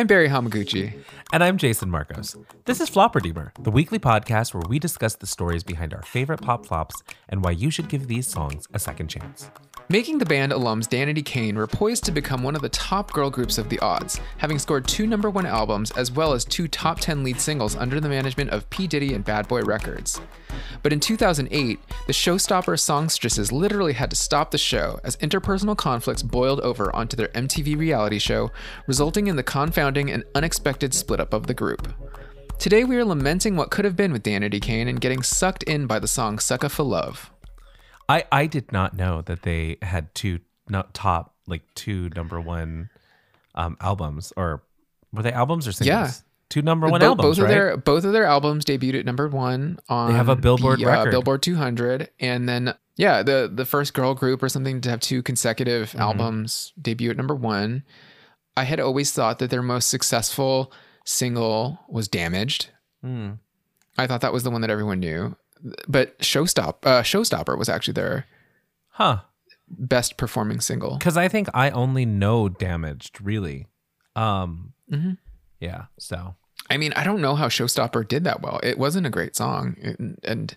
I'm Barry Hamaguchi. And I'm Jason Marcos. This is Flop Redeemer, the weekly podcast where we discuss the stories behind our favorite pop flops and why you should give these songs a second chance. Making the Band alums Danity Kane were poised to become one of the top girl groups of the odds, having scored two number one albums as well as two top 10 lead singles under the management of P. Diddy and Bad Boy Records. But in 2008, the showstopper songstresses literally had to stop the show as interpersonal conflicts boiled over onto their MTV reality show, resulting in the confounding and unexpected split up of the group. Today we are lamenting what could have been with Danity Kane and getting sucked in by the song Sucka for Love. I I did not know that they had two not top like two number one um albums or were they albums or singles? Yeah. Two number one Bo- albums, both right? of their both of their albums debuted at number one on They have a Billboard the, uh, record. Billboard 200, and then yeah, the the first girl group or something to have two consecutive Mm-hmm. albums debut at number one. I had always thought that their most successful single was "Damaged." Hmm. I thought that was the one that everyone knew, but "Showstop" uh, "Showstopper" was actually their Huh. best performing single. Because I think I only know damaged, really. Um Mhm. yeah, so I mean, I don't know how Showstopper did that well. It wasn't a great song, and, and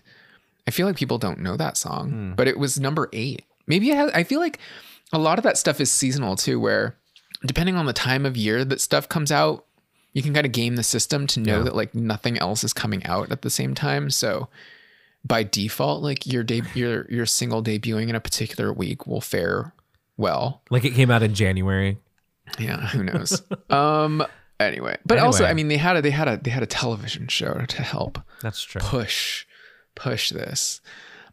I feel like people don't know that song, Hmm. but it was number eight. Maybe it has, I feel like a lot of that stuff is seasonal too, where depending on the time of year that stuff comes out, you can kind of game the system to know Yeah. that like nothing else is coming out at the same time. So by default, like your de- your your single debuting in a particular week will fare well. like it came out in January. Yeah, who knows? um. Anyway, but also, I mean, they had a they had a they had a television show to help That's true. push push this.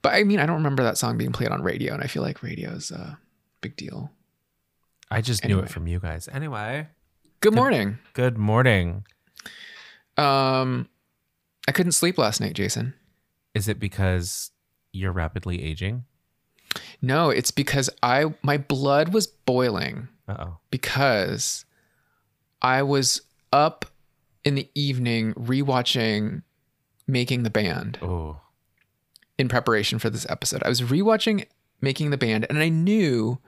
But I mean, I don't remember that song being played on radio, and I feel like radio is a big deal. I just knew it from you guys. Anyway, Good morning. good morning. Um, I couldn't sleep last night, Jason. Is it because you're rapidly aging? No, it's because I my blood was boiling oh. because I was up in the evening rewatching Making the Band. Oh. in preparation for this episode. I was rewatching Making the Band, and I knew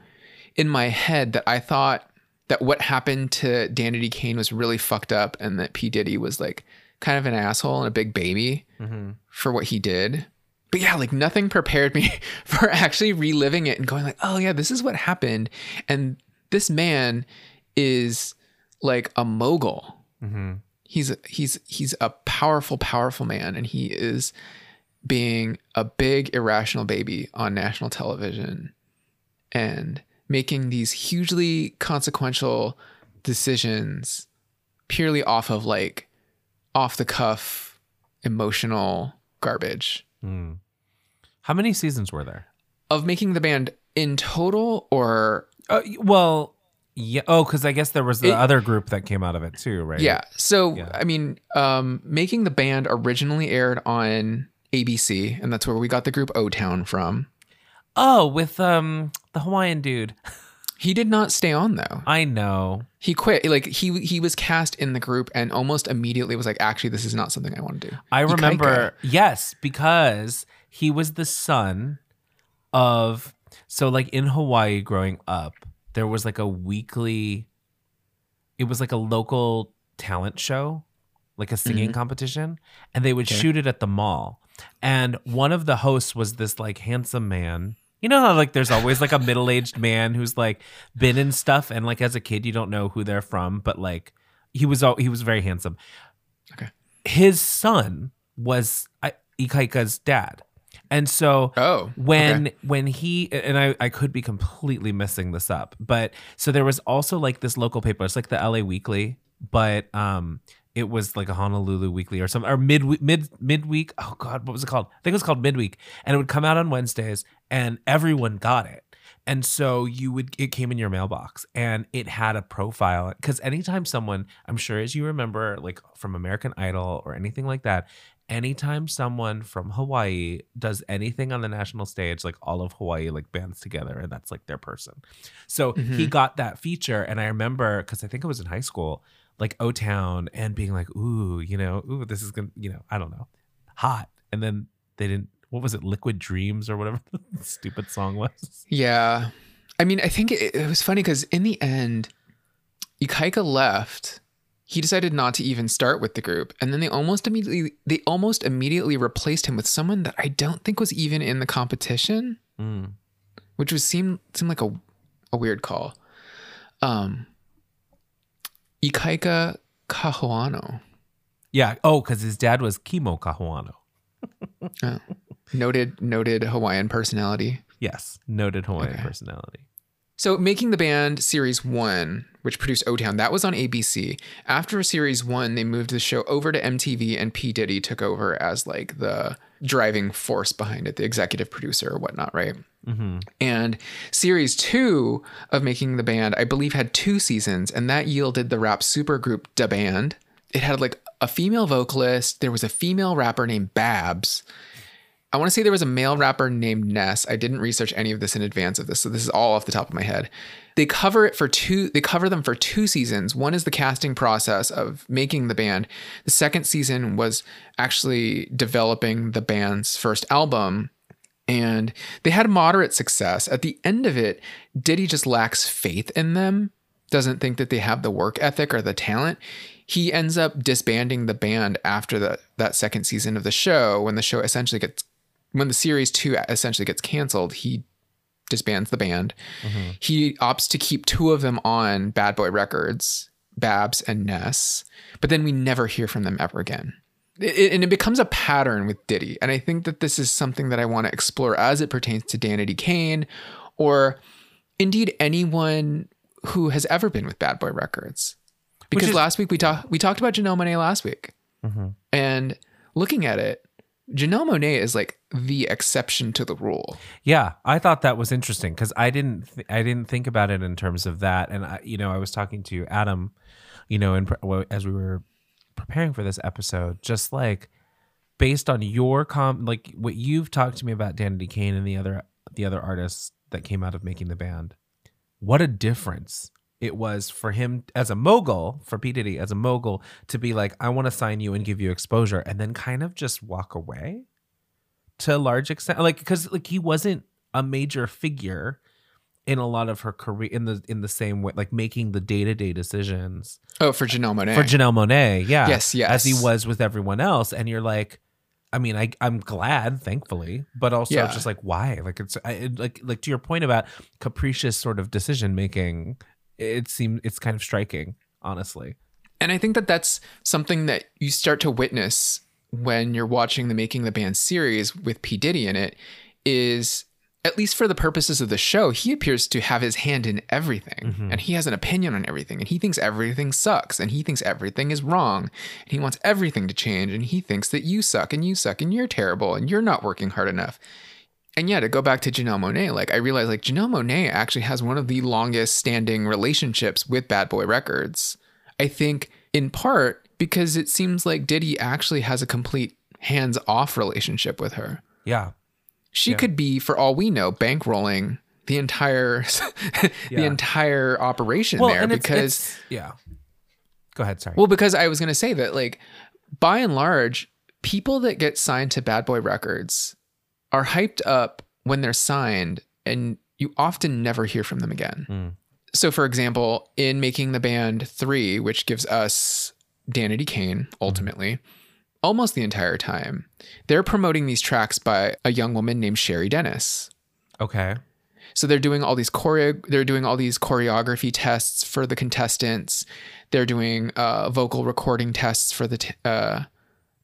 in my head that I thought that what happened to Danity Kane was really fucked up, and that P Diddy was like kind of an asshole and a big baby hmm for what he did. But yeah, like nothing prepared me for actually reliving it and going like, oh yeah, this is what happened, and this man is like a mogul. Hmm he's he's he's a powerful powerful man and he is being a big irrational baby on national television and making these hugely consequential decisions purely off of like off the cuff emotional garbage Mm. How many seasons were there? of making the band in total or Uh, well, yeah. Oh, because I guess there was the It- other group that came out of it too, right? Yeah. So Yeah. I mean, um, making the band originally aired on ABC, and that's where we got the group O Town from. Oh, with um the Hawaiian dude. He did not stay on though. I know. He quit. Like he he was cast in the group and almost immediately was like, actually, this is not something I want to do. I Ikaika. remember. Yes, because he was the son of. So, like in Hawaii, growing up, there was like a weekly. It was like a local talent show, like a singing competition, and they would Mm-hmm. Okay. shoot it at the mall. And one of the hosts was this like handsome man. You know how like there's always like a middle-aged man who's like been in stuff and like as a kid you don't know who they're from, but like he was al- he was very handsome. Okay. His son was I- Ikaika's dad. And so Oh, when okay. when he and I, I could be completely messing this up but so there was also like this local paper it's like the la weekly but um it was like a honolulu weekly or some or mid mid midweek oh god what was it called i think it was called midweek and it would come out on wednesdays and everyone got it and so you would it came in your mailbox and it had a profile because anytime someone i'm sure as you remember like from american idol or anything like that anytime someone from Hawaii does anything on the national stage, like all of Hawaii like bands together and that's like their person. So he Mhm. got that feature. And I remember because I think it was in high school, like O Town and being like, ooh, you know, ooh, this is gonna, you know, I don't know, hot. And then they didn't what was it, Liquid Dreams or whatever the stupid song was. Yeah. I mean, I think it, it was funny because in the end, Ikaika left he decided not to even start with the group and then they almost immediately they almost immediately replaced him with someone that I don't think was even in the competition, Mm. which was seemed seemed like a a weird call. Um Ikaika Kahoano, Yeah. Oh, because his dad was Kimo Kahoano. Oh. noted noted Hawaiian personality. Yes. Noted Hawaiian Okay. personality. So, making the band series one, which produced O Town, that was on ABC. After series one, they moved the show over to MTV, and P Diddy took over as like the driving force behind it, the executive producer or whatnot, right? Mm-hmm. And series two of making the band, I believe, had two seasons, and that yielded the rap supergroup Da Band. It had like a female vocalist. There was a female rapper named Babs. I want to say there was a male rapper named Ness. I didn't research any of this in advance of this, so this is all off the top of my head. They cover it for two. They cover them for two seasons. One is the casting process of making the band. The second season was actually developing the band's first album, and they had moderate success. At the end of it, Diddy just lacks faith in them. Doesn't think that they have the work ethic or the talent. He ends up disbanding the band after the, that second season of the show. When the show essentially gets, when the series two essentially gets canceled, he disbands the band. Mm-hmm. He opts to keep two of them on Bad Boy Records, Babs and Ness, but then we never hear from them ever again. It- and it becomes a pattern with Diddy. And I think that this is something that I want to explore as it pertains to Danity Kane or indeed anyone who has ever been with Bad Boy Records. Because is- last week we talked we talked about Janelle Monae last week. Mm-hmm. And looking at it, Janelle Monae is like the exception to the rule. Yeah, I thought that was interesting because I didn't th- I didn't think about it in terms of that, and I, you know I was talking to Adam, you know, in, pre- as we were preparing for this episode, just like based on your com like what you've talked to me about Danity Kane and the other the other artists that came out of making the band, what a difference it was for him as a mogul for P Diddy as a mogul to be like I want to sign you and give you exposure, and then kind of just walk away to a large extent like because like he wasn't a major figure in a lot of her career in the in the same way like making the day-to-day decisions Oh, for Janelle Monae. for Janelle Monae yeah Yes, yes. as he was with everyone else and you're like I mean I I'm glad thankfully but also Yeah. just like why like it's I, like like to your point about capricious sort of decision making it seems it's kind of striking honestly. And I think that that's something that you start to witness when you're watching the Making the Band series with P. Diddy in it is at least for the purposes of the show, he appears to have his hand in everything. Mm-hmm. And he has an opinion on everything. And he thinks everything sucks. And he thinks everything is wrong. And he wants everything to change. And he thinks that you suck and you suck and you're terrible and you're not working hard enough. And yeah, to go back to Janelle Monae, like I realized like Janelle Monae actually has one of the longest standing relationships with Bad Boy Records. I think in part because it seems like Diddy actually has a complete hands off relationship with her. yeah She could be, for all we know, bankrolling the entire the Yeah. entire operation there and it's- because it's- yeah go ahead sorry well, because I was gonna say that like by and large, people that get signed to Bad Boy Records are hyped up when they're signed and you often never hear from them again. Mm. So for example, in making the band three, which gives us Danity Kane ultimately, almost the entire time, they're promoting these tracks by a young woman named Cheri Dennis. okay So they're doing all these choreo they're doing all these choreography tests for the contestants. They're doing uh, vocal recording tests for the t- uh,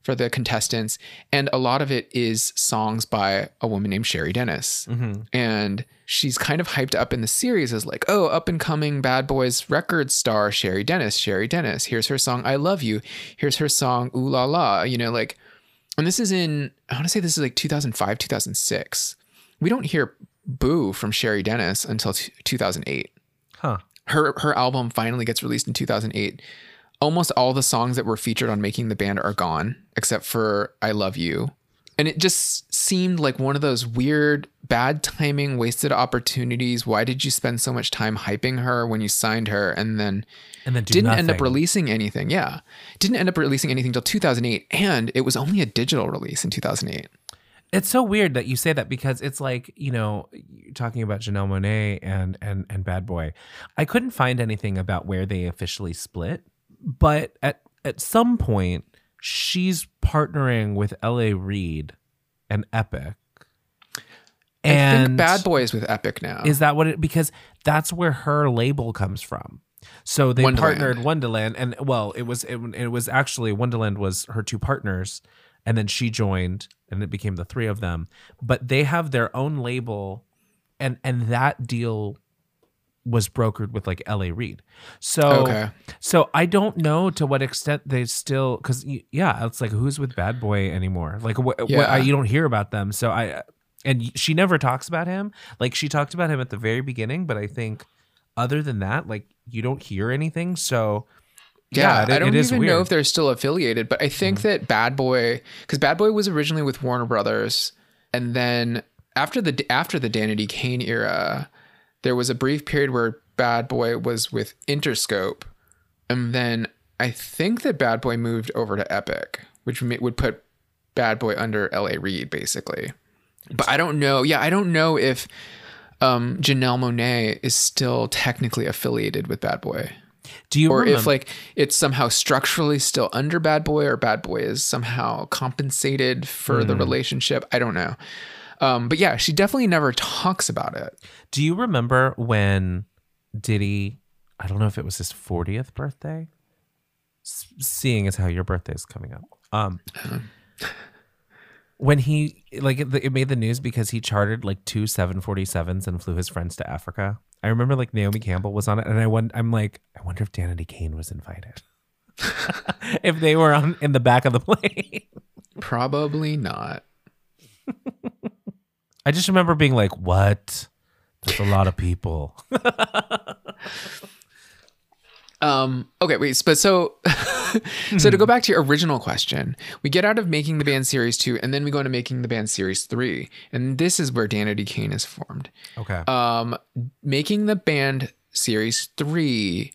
for the contestants, and a lot of it is songs by a woman named Cheri Dennis. mm-hmm. And she's kind of hyped up in the series as like, oh, up and coming Bad Boys record star Cheri Dennis. Cheri Dennis. Here's her song "I Love You." Here's her song "Ooh La La." You know, like, and this is in I want to say this is like 2005, 2006. We don't hear "Boo" from Cheri Dennis until t- 2008. huh Her her album finally gets released in 2008. Almost all the songs that were featured on Making the Band are gone, except for "I Love You." And it just seemed like one of those weird, bad timing, wasted opportunities. Why did you spend so much time hyping her when you signed her and then and then didn't end up releasing anything? Yeah. Didn't end up releasing anything until 2008. And it was only a digital release in 2008. It's so weird that you say that because it's like you know you're talking about Janelle Monae and and and Bad Boy. I couldn't find anything about where they officially split but at at some point she's partnering with L.A. Reid and Epic. I think Bad Boy is with Epic now. Is that what it? Because that's where her label comes from. So they Wondaland. partnered Wondaland, and well, it was it, it was actually Wondaland was her two partners, and then she joined, and it became the three of them. But they have their own label, and and that deal was brokered with like L.A. Reid. So Okay. so I don't know to what extent they still because yeah, it's like who's with Bad Boy anymore? Like what, what Yeah. I, you don't hear about them. So I and she never talks about him. Like she talked about him at the very beginning, but I think other than that, like you don't hear anything. So Yeah, it- I don't even know weird. Mm-hmm. if they're still affiliated, but I think that Bad Boy, because Bad Boy was originally with Warner Brothers, and then after the after the Danity Kane era, there was a brief period where Bad Boy was with Interscope, and then I think that Bad Boy moved over to Epic, which would put Bad Boy under L.A. Reid basically. But I don't know. Yeah, I don't know if um, Janelle Monae is still technically affiliated with Bad Boy do you or remember? if like it's somehow structurally still under bad boy or bad boy is somehow compensated for Hmm. the relationship i don't know um, but yeah she definitely never talks about it do you remember when Diddy? I don't know if it was his 40th birthday. S- seeing as how your birthday is coming up. Um, when he like it, it made the news because he chartered like two 747s and flew his friends to Africa. I remember like Naomi Campbell was on it, and I won- I'm like, I wonder if Danity Kane was invited. if they were on in the back of the plane. probably not I just remember being like, what? That's a lot of people. Um, okay, wait, but so so to go back to your original question, we get out of making the band series two, and then we go into making the band series three, and this is where Danity Kane is formed. Okay. Um, making the band series three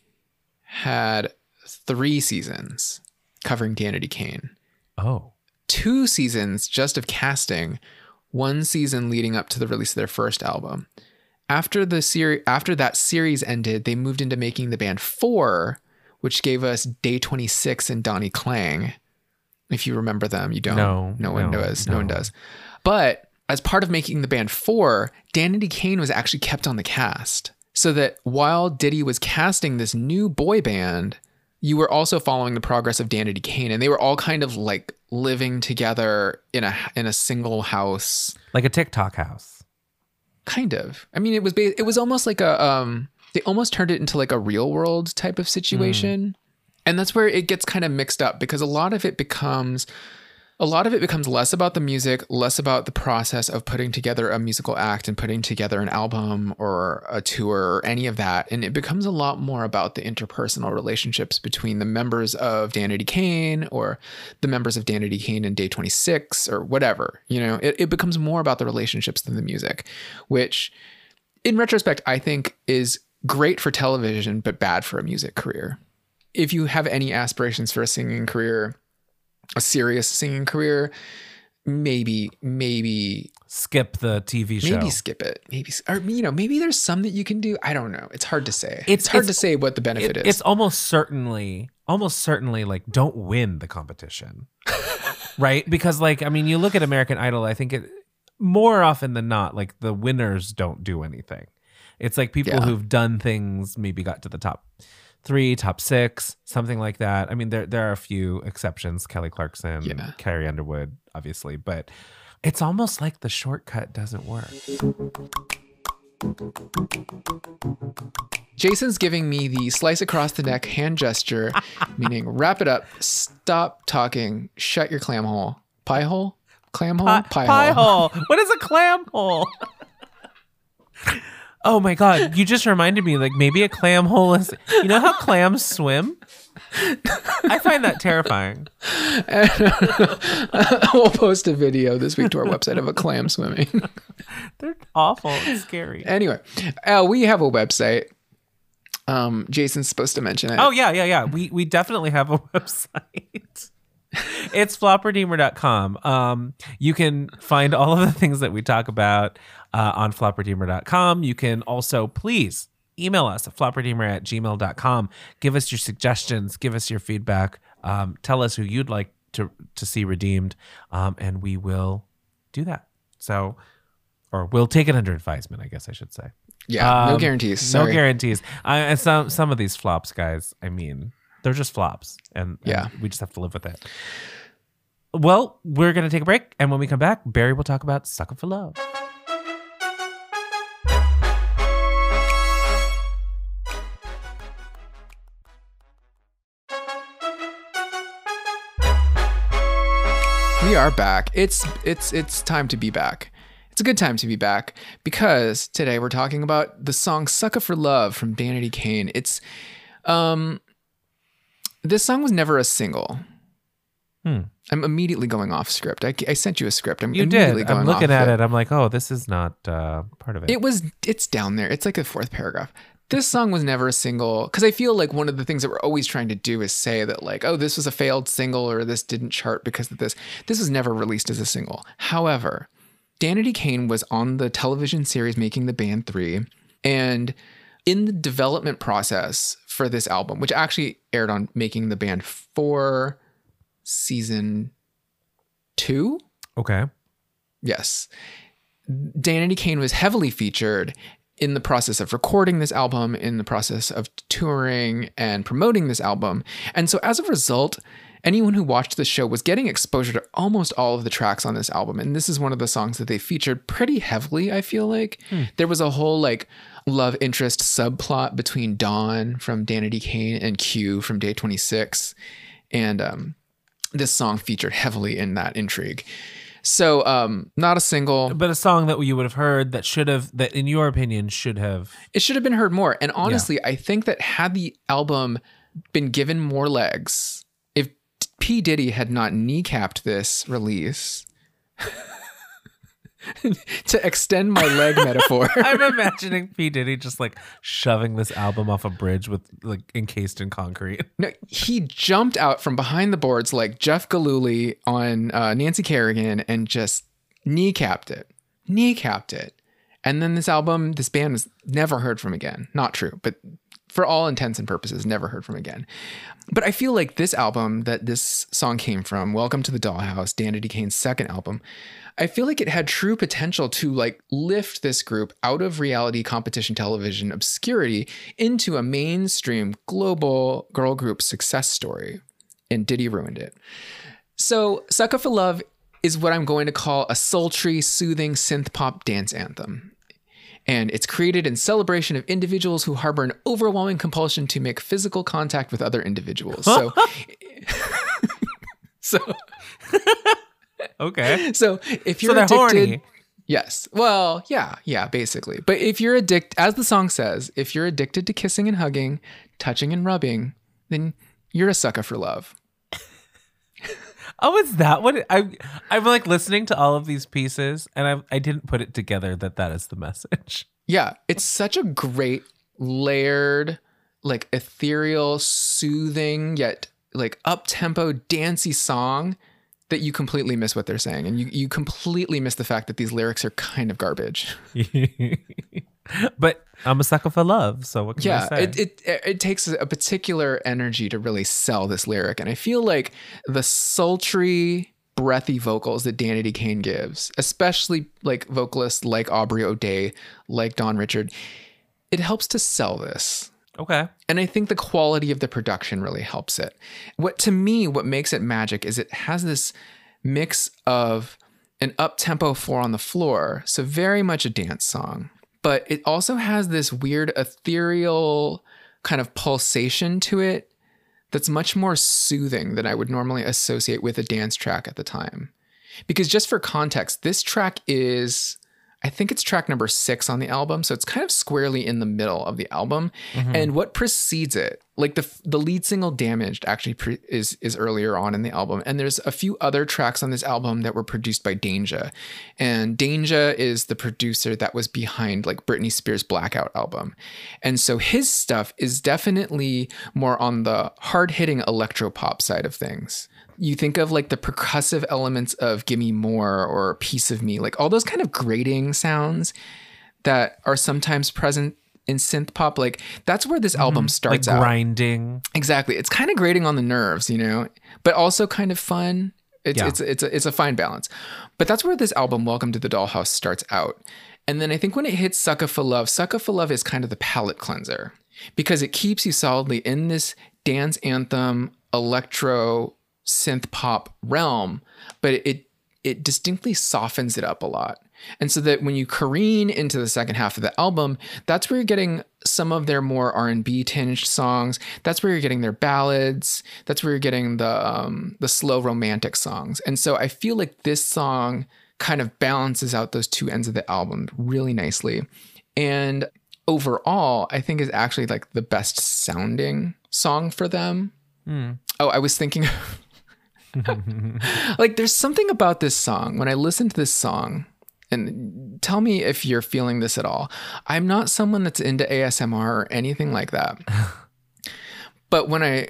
had three seasons covering Danity Kane, oh. two seasons just of casting, one season leading up to the release of their first album. After the series, after that series ended, they moved into making the band four, which gave us Day Twenty Six and Donnie Klang. If you remember them, you don't. No, no one no, does. No. one does. But as part of making the band four, Danity Kane was actually kept on the cast, so that while Diddy was casting this new boy band, you were also following the progress of Danity Kane, and they were all kind of like living together in a in a single house. Like a TikTok house. kind of. I mean it was ba- it was almost like a um they almost turned it into like a real world type of situation. And that's where it gets kind of mixed up because a lot of it becomes a lot of it becomes less about the music less about the process of putting together a musical act and putting together an album or a tour or any of that. And it becomes a lot more about the interpersonal relationships between the members of Danity Kane or the members of Danity Kane and Day 26 or whatever you know? It, it becomes more about the relationships than the music which in retrospect I think is great for television but bad for a music career. If you have any aspirations for a singing career a serious singing career maybe maybe Skip the TV show. maybe skip it maybe or you know maybe there's some that you can do i don't know it's hard to say it's, It's- hard it's- to say what the benefit It- is It's almost certainly, almost certainly like don't win the competition. right? Because like, I mean, you look at American Idol, I think it more often than not, like the winners don't do anything. It's like people Yeah. who've done things, maybe got to the top three, top six, something like that. I mean, there there are a few exceptions, Kelly Clarkson, Yeah. Carrie Underwood, obviously, but it's almost like the shortcut doesn't work. jason's giving me the slice across the neck hand gesture meaning wrap it up stop talking shut your clam hole pie hole clam hole Pie, hole. What is a clam hole? oh my god! You just reminded me. Like maybe a clam hole is. You know how clams swim? I find that terrifying. we'll post a video this week to our website of a clam swimming They're awful. It's scary. anyway uh, we have a website um jason's supposed to mention it Oh yeah, yeah, yeah. We we definitely have a website. It's flopredeemer.com. Um, you can find all of the things that we talk about uh, on flopredeemer.com. You can also please email us at flopredeemer at gmail.com. Give us your suggestions, give us your feedback, um, tell us who you'd like to, to see redeemed, um, and we will do that. So, or we'll take it under advisement, I guess I should say. Yeah, no Um, guarantees. No guarantees. I, and some some of these flops, guys. I mean, they're just flops, and, and Yeah. we just have to live with it. Well, we're gonna take a break, and when we come back, Barry will talk about "Sucker for Love." We are back. It's it's it's time to be back. It's a good time to be back because today we're talking about the song "Sucker for Love" from Danity Kane. It's um this song was never a single. Hmm. I'm immediately going off script. I, I sent you a script. I'm You immediately did. going I'm looking off at it. I'm like, oh, this is not uh, part of it. It was it's down there. It's like the fourth paragraph. This song was never a single because I feel like one of the things that we're always trying to do is say that like, oh, this was a failed single or this didn't chart because of this. This was never released as a single. However, Danity Kane was on the television series Making the Band 3 and in the development process for this album, which actually aired on Making the Band 4 season 2, okay. Yes. Danity Kane was heavily featured in the process of recording this album, in the process of touring and promoting this album. And so as a result, anyone who watched the show was getting exposure to almost all of the tracks on this album. And this is one of the songs that they featured pretty heavily, I feel like. There was a whole like love interest subplot between Dawn from Danity Kane and Q from Day 26. And um, this song featured heavily in that intrigue. So, um, not a single. But a song that you would have heard that should have, that in your opinion, should have. It should have been heard more. And honestly, I think that had the album been given more legs, if P. Diddy had not kneecapped this release, to extend my leg metaphor. I'm imagining P. Diddy just like shoving this album off a bridge with like encased in concrete. No, he jumped out from behind the boards like Jeff Gillooly on uh, Nancy Kerrigan and just kneecapped it. Kneecapped it. And then this album, this band was never heard from again. Not true, but for all intents and purposes, never heard from again. But I feel like this album that this song came from, Welcome to the Dollhouse, Danity Kane's second album, I feel like it had true potential to like lift this group out of reality competition television obscurity into a mainstream global girl group success story. And Diddy ruined it. So, Sucker for Love is what I'm going to call a sultry, soothing synth pop dance anthem. And it's created in celebration of individuals who harbor an overwhelming compulsion to make physical contact with other individuals. So, so, Okay. so if you're so addicted, horny. Yes. Well, yeah, yeah, basically. But if you're addicted, as the song says, if you're addicted to kissing and hugging, touching and rubbing, then you're a sucker for love. Oh, is that what it, I? I'm like listening to all of these pieces, and I I didn't put it together that that is the message. Yeah, it's such a great layered, like ethereal, soothing yet like up tempo, dancey song that you completely miss what they're saying, and you you completely miss the fact that these lyrics are kind of garbage. but I'm a sucker for love, so what can yeah I say? it, it it takes a particular energy to really sell this lyric and i feel like the sultry breathy vocals that danity kane gives especially like vocalists like aubrey o'day like dawn richard it helps to sell this okay. and I think the quality of the production really helps it. What to me, what makes it magic is it has this mix of an up tempo four on the floor, so very much a dance song, but it also has this weird ethereal kind of pulsation to it that's much more soothing than I would normally associate with a dance track at the time. Because just for context, this track is I think it's track number six on the album, so it's kind of squarely in the middle of the album. Mm-hmm. And what precedes it, like the the lead single "Damaged," actually pre- is is earlier on in the album. And there's a few other tracks on this album that were produced by Danja, and Danja is the producer that was behind like Britney Spears' Blackout album, and so his stuff is definitely more on the hard hitting electro pop side of things you think of like the percussive elements of Gimme More or Piece of Me, like all those kind of grating sounds that are sometimes present in synth pop. Like that's where this mm-hmm. album like starts out. grinding. Exactly. It's kind of grating on the nerves, you know, but also kind of fun. It's Yeah. it's it's a, it's a fine balance. But that's where this album Welcome to the Dollhouse starts out. And then I think when it hits Sucker for Love, Sucker for Love is kind of the palate cleanser because it keeps you solidly in this dance anthem electro synth pop realm, but it it distinctly softens it up a lot. And so that when you careen into the second half of the album, that's where you're getting some of their more R&B tinged songs. That's where you're getting their ballads. That's where you're getting the um, the slow romantic songs. And so I feel like this song kind of balances out those two ends of the album really nicely. And overall, I think is actually like the best sounding song for them. Oh, I was thinking like there's something about this song when I listen to this song and tell me if you're feeling this at all. I'm not someone that's into ASMR or anything like that. but when I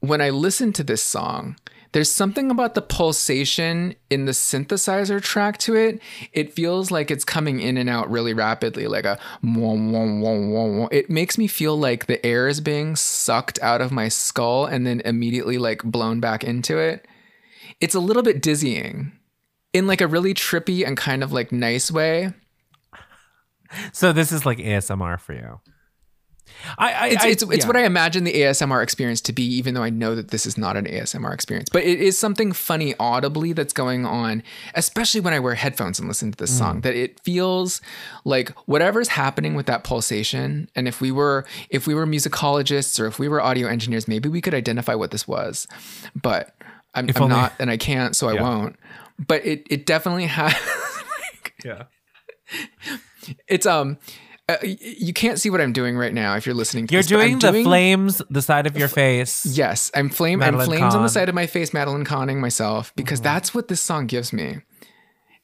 when I listen to this song, there's something about the pulsation in the synthesizer track to it. It feels like it's coming in and out really rapidly, like a wah, wah, wah, wah. It makes me feel like the air is being sucked out of my skull and then immediately like blown back into it. It's a little bit dizzying in like a really trippy and kind of like nice way. So this is like ASMR for you. I, I It's, I- it's, yeah. what I imagine the ASMR experience to be, even though I know that this is not an ASMR experience. But it is something funny audibly that's going on, especially when I wear headphones and listen to this Mm. song, that it feels like whatever's happening with that pulsation. And if we were if we were musicologists or if we were audio engineers, maybe we could identify what this was. But I'm, I'm not and I can't, so I won't. But it it definitely has Yeah. it's um uh, you can't see what I'm doing right now if you're listening to You're this, doing the flames, the side of your face. Yes, I'm flame and Madeline flames on the side of my face, Madeline conning myself because Mm-hmm. that's what this song gives me,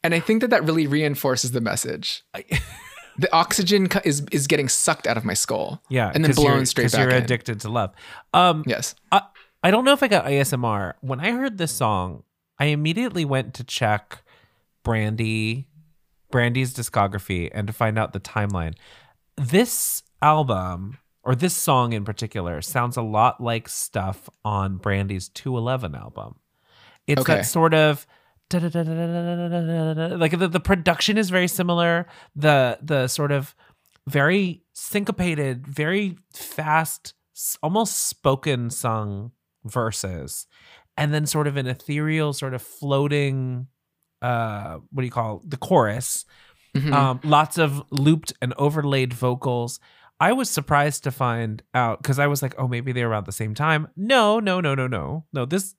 and I think that that really reinforces the message. the oxygen is is getting sucked out of my skull, Yeah, and then blown straight back You're in. addicted to love. Um, Yes, I, I don't know if I got ASMR. When I heard this song, I immediately went to check Brandy, Brandy's discography and to find out the timeline. This album or this song in particular sounds a lot like stuff on Brandy's 211 album. It's okay. that sort of like the, the production is very similar, the the sort of very syncopated, very fast, almost spoken sung verses and then sort of an ethereal sort of floating uh, what do you call the chorus? Mhm. Um, lots of looped and overlaid vocals. I was surprised to find out because I was like, oh, maybe they're around the same time. No, no, no, no, no, no. This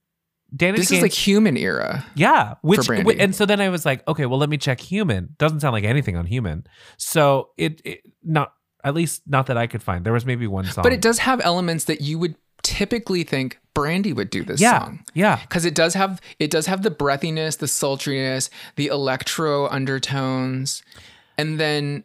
Danny this is like human era. yeah, which wi- and so then I was like, okay, well, let me check Human. Doesn't sound like anything on Human. So it, it not at least not that I could find. There was maybe one song, But it does have elements that you would typically think Brandy would do this yeah, song. yeah, because it does have it does have the breathiness, the sultriness, the electro undertones, and then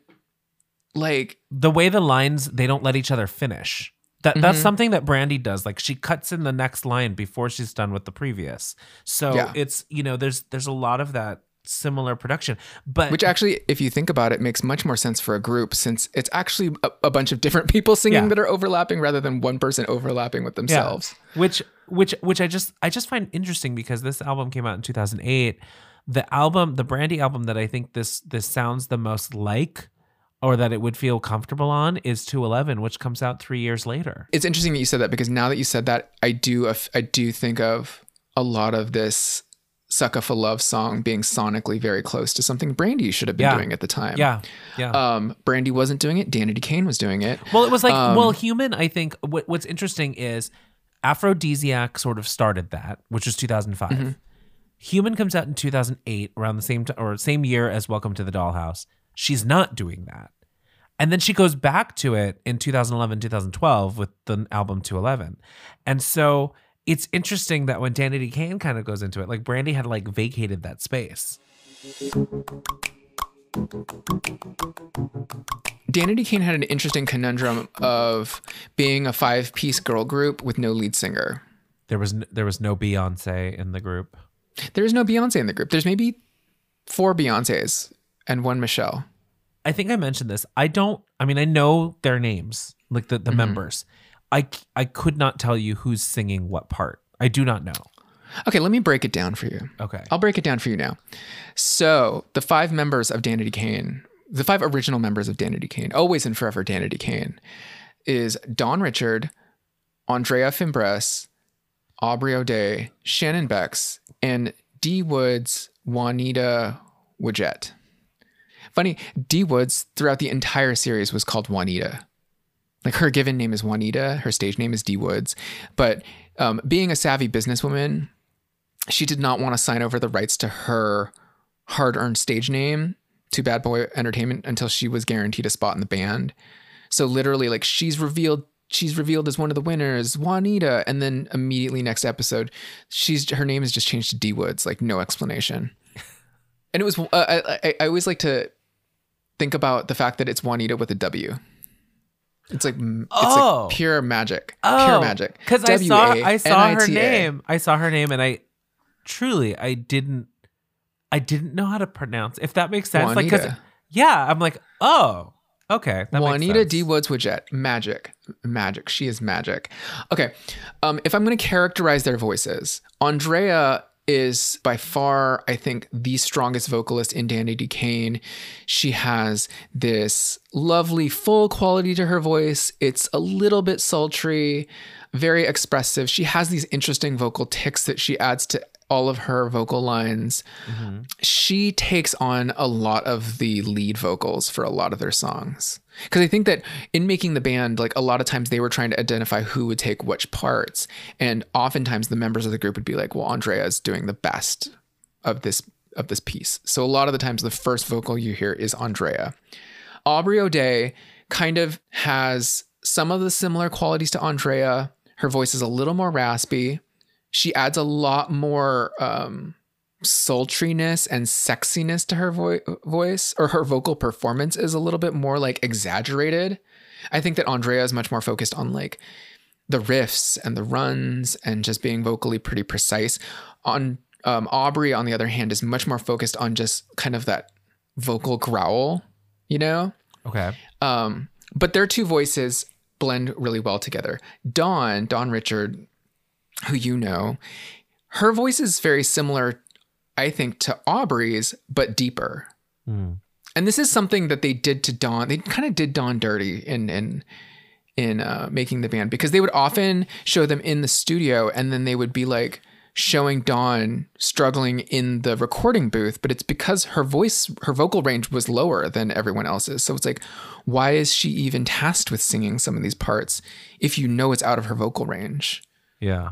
like the way the lines they don't let each other finish. That that's Mhm. something that Brandy does. Like she cuts in the next line before she's done with the previous. So Yeah. it's you know there's there's a lot of that similar production. But which actually, if you think about it, makes much more sense for a group since it's actually a, a bunch of different people singing Yeah. that are overlapping rather than one person overlapping with themselves. which which which I just I just find interesting because this album came out in 2008. The album, the Brandy album that I think this this sounds the most like or that it would feel comfortable on is 211 which comes out 3 years later. It's interesting that you said that because now that you said that, I do I do think of a lot of this "Sucka for Love" song being sonically very close to something Brandy should have been Yeah. doing at the time. Yeah. Yeah. Um, Brandy wasn't doing it. Danity Kane was doing it. Well, it was like, Um, well, human. I think what, what's interesting is Aphrodisiac sort of started that, which was 2005. Mm-hmm. Human comes out in 2008, around the same time or same year as Welcome to the Dollhouse. She's not doing that, and then she goes back to it in 2011, 2012 with the album 211, and so it's interesting that when Danity Kane kind of goes into it, like Brandy had like vacated that space. Danity Kane had an interesting conundrum of being a five-piece girl group with no lead singer. There was n- there was no Beyonce in the group. There is no Beyonce in the group. There's maybe four Beyoncés and one Michelle. I think I mentioned this. I don't. I mean, I know their names, like the the Mhm. members. I I could not tell you who's singing what part. I do not know. Okay, let me break it down for you. Okay. I'll break it down for you now. So the five members of Danity Kane, the five original members of Danity Kane, always and forever Danity Kane, is Dawn Richard, Andrea Fimbres, Aubrey O'Day, Shannon Bex, and D Woods Wanita Woodgett. Funny, D Woods throughout the entire series was called Juanita. Like her given name is Wanita, her stage name is D Woods. But um, being a savvy businesswoman, she did not want to sign over the rights to her hard earned stage name to Bad Boy Entertainment until she was guaranteed a spot in the band. So literally, like she's revealed, she's revealed as one of the winners, Wanita, and then immediately next episode, she's her name is just changed to D Woods, like no explanation. And it was, uh, I, I, I always like to think about the fact that it's Wanita with a W. It's like it's Oh. like pure magic, pure magic. Because I saw I saw her name. I saw her name, and I truly I didn't I didn't know how to pronounce. If that makes sense, like because yeah, I'm like oh okay. Wanita. D. Woods Woodgett. Magic. Magic. She is magic. Okay. Um, if I'm going to characterize their voices, Andrea is by far, I think, the strongest vocalist in Danity Kane. She has this lovely, full quality to her voice. It's a little bit sultry, very expressive. She has these interesting vocal ticks that she adds to all of her vocal lines mm-hmm. she takes on a lot of the lead vocals for a lot of their songs. Because I think that in making the band, like a lot of times they were trying to identify who would take which parts. And oftentimes the members of the group would be like, well, Andrea is doing the best of this of this piece. So a lot of the times the first vocal you hear is Andrea. Aubrey O'Day kind of has some of the similar qualities to Andrea. Her voice is a little more raspy. She adds a lot more um, sultriness and sexiness to her vo- voice, or her vocal performance is a little bit more like exaggerated. I think that Andrea is much more focused on like the riffs and the runs and just being vocally pretty precise. On um, Aubrey, on the other hand, is much more focused on just kind of that vocal growl, you know. Okay. Um, but their two voices blend really well together. Dawn, Dawn Richard, who you know, her voice is very similar, I think, to Aubrey's, but deeper. Mm. And this is something that they did to Dawn. They kind of did Dawn dirty in in in uh, making the band because they would often show them in the studio, and then they would be like showing Dawn struggling in the recording booth, but it's because her voice, her vocal range was lower than everyone else's. So it's like, why is she even tasked with singing some of these parts if you know it's out of her vocal range? Yeah.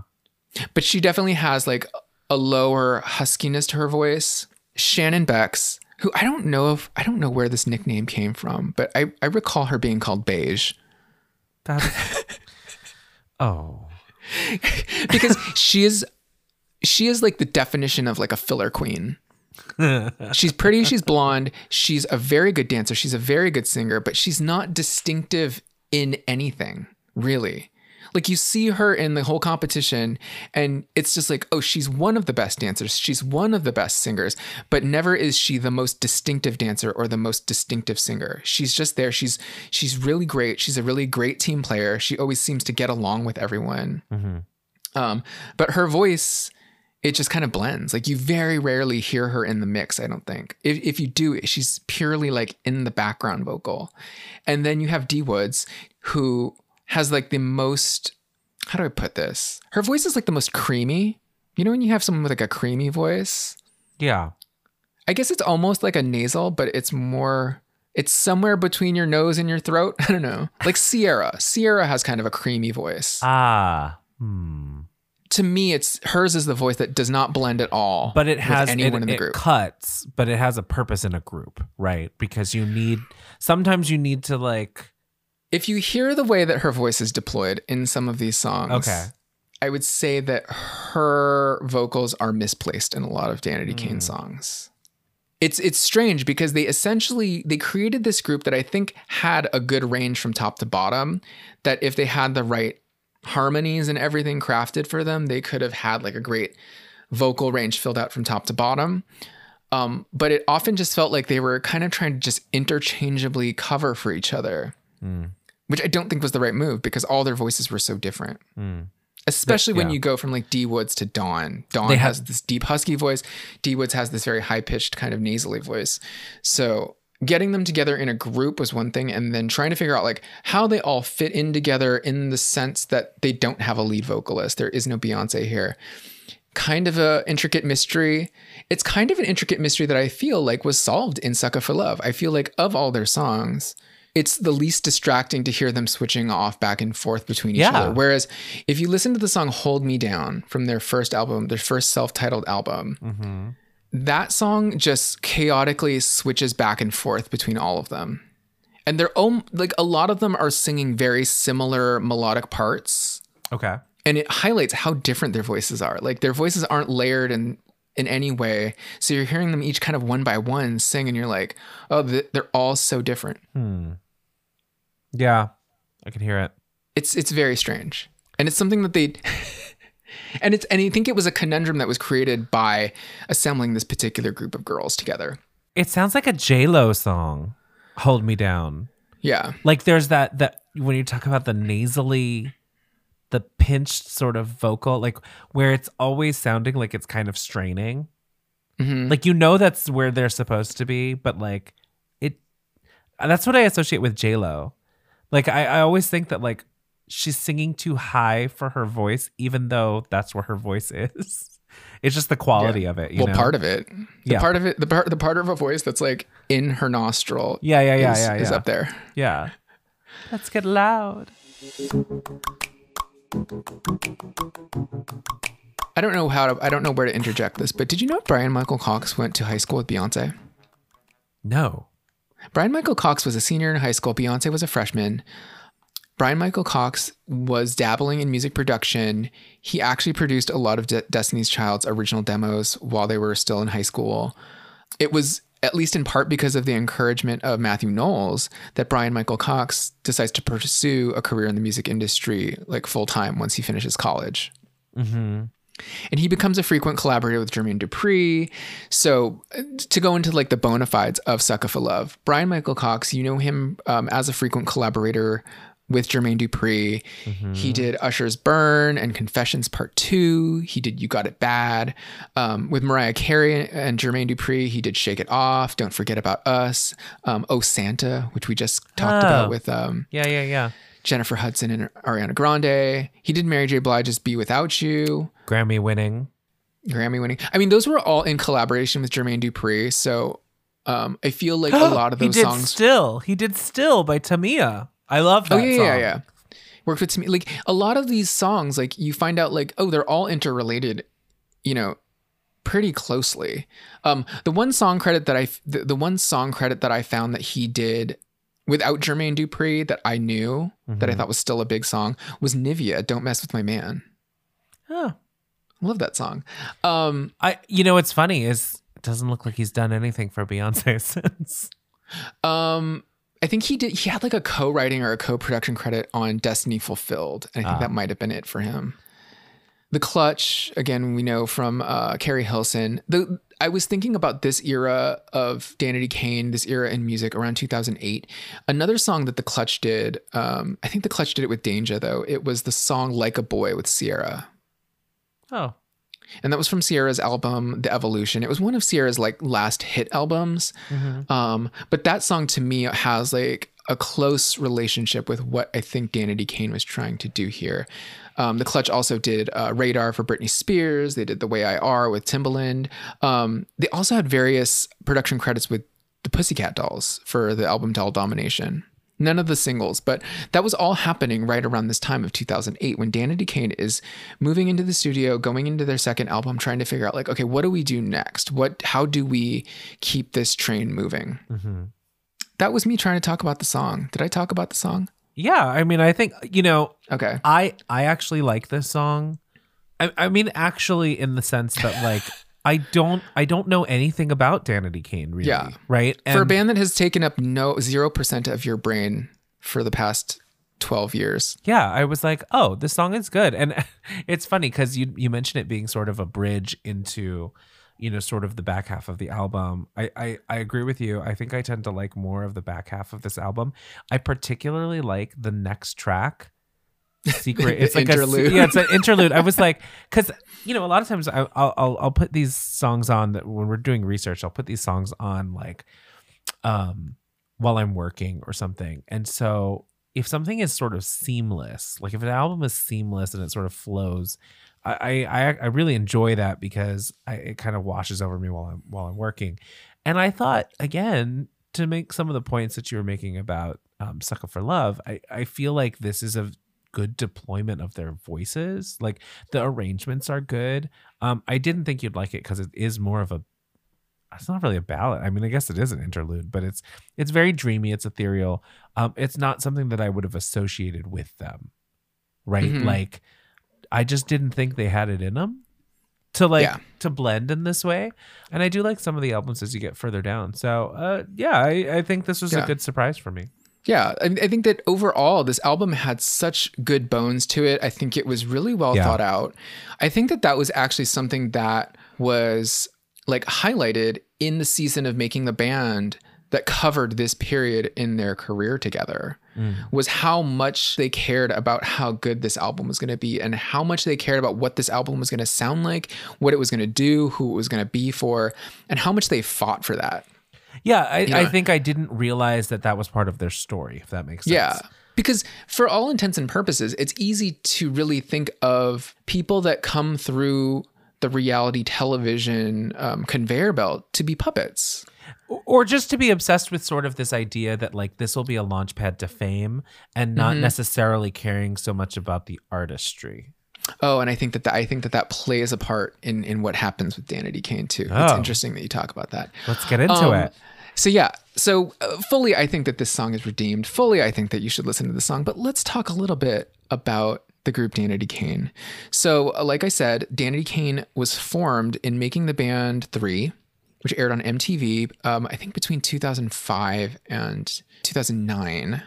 but she definitely has like a lower huskiness to her voice. Shannon Bex, who I don't know if I don't know where this nickname came from, but I, I recall her being called Beige That is. oh. because she is she is like the definition of like a filler queen. she's pretty, she's blonde, she's a very good dancer, she's a very good singer, but she's not distinctive in anything, really. Like you see her in the whole competition and it's just like, oh, she's one of the best dancers, she's one of the best singers, but never is she the most distinctive dancer or the most distinctive singer. She's just there. She's she's really great. She's a really great team player. She always seems to get along with everyone. Mhm. Um, but her voice, it just kind of blends. Like you very rarely hear her in the mix, I don't think. If, if you do, she's purely like in the background vocal. And then you have D Woods, who has like the most, how do I put this? Her voice is like the most creamy. You know, when you have someone with like a creamy voice, Yeah. I guess it's almost like a nasal, but it's more, it's somewhere between your nose and your throat. I don't know. Like Ciara. Ciara has kind of a creamy voice. Ah. Hmm. to me, it's hers is the voice that does not blend at all. But it has anyone it, in the group. cuts, but it has a purpose in a group, right? Because you need sometimes you need to like if you hear the way that her voice is deployed in some of these songs, okay. I would say that her vocals are misplaced in a lot of Danity Kane Mm. songs. It's it's strange because they essentially they created this group that I think had a good range from top to bottom. That if they had the right harmonies and everything crafted for them, they could have had like a great vocal range filled out from top to bottom. Um, but it often just felt like they were kind of trying to just interchangeably cover for each other, which I don't think was the right move because all their voices were so different. Hmm. Especially when yeah. you go from like D Woods to Dawn. Dawn has this deep husky voice. D Woods has this very high pitched kind of nasally voice. So getting them together in a group was one thing, and then trying to figure out like how they all fit in together in the sense that they don't have a lead vocalist. There is no Beyonce here. Kind of a intricate mystery. It's kind of an intricate mystery that I feel like was solved in Sucker for Love. I feel like of all their songs, it's the least distracting to hear them switching off back and forth between each Yeah. other. Whereas if you listen to the song Hold Me Down from their first album, their first self titled album, mm-hmm. that song just chaotically switches back and forth between all of them. And they're om- like a lot of them are singing very similar melodic parts Okay. and it highlights how different their voices are. Like their voices aren't layered in in any way. So you're hearing them each kind of one by one sing and you're like, "Oh, they're all so different." Hmm. Yeah. I can hear it. it's it's very strange and it's something that they and it's and i think it was a conundrum that was created by assembling this particular group of girls together It sounds like a J Lo song. Hold me down. yeah Like there's that that when you talk about the nasally, the pinched sort of vocal, like where it's always sounding like it's kind of straining. Mhm. Like you know that's where they're supposed to be, but like it. That's what I associate with J Lo. Like I, I always think that like she's singing too high for her voice, even though that's where her voice is. It's just the quality of it. You well know? part of it the Yeah. part of it the part the part of a voice that's like in her nostril Yeah, yeah, yeah, is, yeah, is up there Yeah. Let's get loud. i don't know how to i don't know where to interject this but did you know brian michael cox went to high school with beyonce No. Brian Michael Cox was a senior in high school. Beyonce was a freshman. Brian Michael Cox was dabbling in music production. He actually produced a lot of De- Destiny's Child's original demos while they were still in high school. It was at least in part because of the encouragement of Matthew Knowles that Brian Michael Cox decides to pursue a career in the music industry like full time once he finishes college mm-hmm. And he becomes a frequent collaborator with Jermaine Dupri. So uh, to go into like the bona fides of Sucker for Love, Brian Michael Cox, you know him um, as a frequent collaborator with Jermaine Dupri. He did Usher's Burn and Confessions Part Two. He did You Got It Bad. Um, with Mariah Carey and Jermaine Dupri, he did Shake It Off, Don't Forget About Us, um, Oh Santa, which we just talked Oh. about with um, Yeah, yeah, yeah. Jennifer Hudson and Ariana Grande. He did Mary J. Blige's Be Without You. Grammy winning. Grammy winning. I mean, those were all in collaboration with Jermaine Dupri. So um, I feel like a lot of he those did songs. still. He did still by Tamia. I love that oh yeah, song. yeah, yeah. Worked with Tamia. Like a lot of these songs, like you find out, like oh, they're all interrelated. You know, pretty closely. Um, the one song credit that I, the, the one song credit that I found that he did without Jermaine Dupri that I knew that I thought was still a big song was Nivea. Don't mess with my man. Huh. I love that song. Um, I you know what's funny is it doesn't look like he's done anything for Beyonce since. Um, I think he did. He had like a co-writing or a co-production credit on Destiny Fulfilled, and I think that might have been it for him. The Clutch, again, we know from uh, Keri Hilson. The I was thinking about this era of Danity Kane, this era in music around 2008. Another song that the Clutch did, um, I think the Clutch did it with Danja though. It was the song "Like a Boy" with Ciara. Oh. and that was from Ciara's album The Evolution. It was one of Ciara's like last hit albums. Um, but that song to me has like a close relationship with what I think Danity Kane was trying to do here. Um, the Clutch also did uh, Radar for Britney Spears. They did The Way I Are with Timbaland. Um, they also had various production credits with the Pussycat Dolls for the album Doll Domination. None of the singles, but that was all happening right around this time of 2008 when Danity Kane is moving into the studio, going into their second album, trying to figure out like, okay, what do we do next? What, how do we keep this train moving? That was me trying to talk about the song. Did I talk about the song? Yeah, I mean I think you know Okay. I I actually like this song. I, I mean, actually, in the sense that like I don't I don't know anything about Danity Kane, really. Yeah. Right. for a band that has taken up no zero percent of your brain for the past 12 years. yeah, I was like, oh, this song is good, and it's funny because you you mentioned it being sort of a bridge into you know, sort of the back half of the album. I, I I agree with you. I think I tend to like more of the back half of this album. I particularly like the next track. Secret. It's like Interlude. a yeah. It's an interlude. I was like, because you know, a lot of times I, I'll, I'll I'll put these songs on that when we're doing research. I'll put these songs on like, um, while I'm working or something. And so if something is sort of seamless, like if an album is seamless and it sort of flows, I I, I really enjoy that because I, it kind of washes over me while I'm while I'm working. And I thought again to make some of the points that you were making about um, "Sucker for Love," I I feel like this is a good deployment of their voices. Like the arrangements are good. Um, I didn't think you'd like it because it is more of a it's not really a ballad. I mean, I guess it is an interlude, but it's it's very dreamy. It's ethereal. Um, it's not something that I would have associated with them, right? Mhm. Like, I just didn't think they had it in them to like Yeah. to blend in this way. And I do like some of the albums as you get further down. So, uh, yeah, I, I think this was a good surprise for me. Yeah, I, I think that overall, this album had such good bones to it. I think it was really well Yeah. thought out. I think that that was actually something that was like highlighted in the season of making the band that covered this period in their career together was how much they cared about how good this album was going to be and how much they cared about what this album was going to sound like, what it was going to do, who it was going to be for, and how much they fought for that. Yeah, I, know- I think I didn't realize that that was part of their story. If that makes sense. Yeah. Because for all intents and purposes, it's easy to really think of people that come through the reality television um, conveyor belt to be puppets. Or just to be obsessed with sort of this idea that like this will be a launch pad to fame and not Mm-hmm. necessarily caring so much about the artistry. Oh, and I think that, that I think that that plays a part in in what happens with Danity Kane too. It's Oh. interesting that you talk about that. Let's get into Um, it. So yeah, so uh, fully I think that this song is redeemed. Fully I think that you should listen to the song, but let's talk a little bit about the group Danity Kane. So uh, like I said, Danity Kane was formed in making the band 3, which aired on MTV um, I think between 2005 and 2009.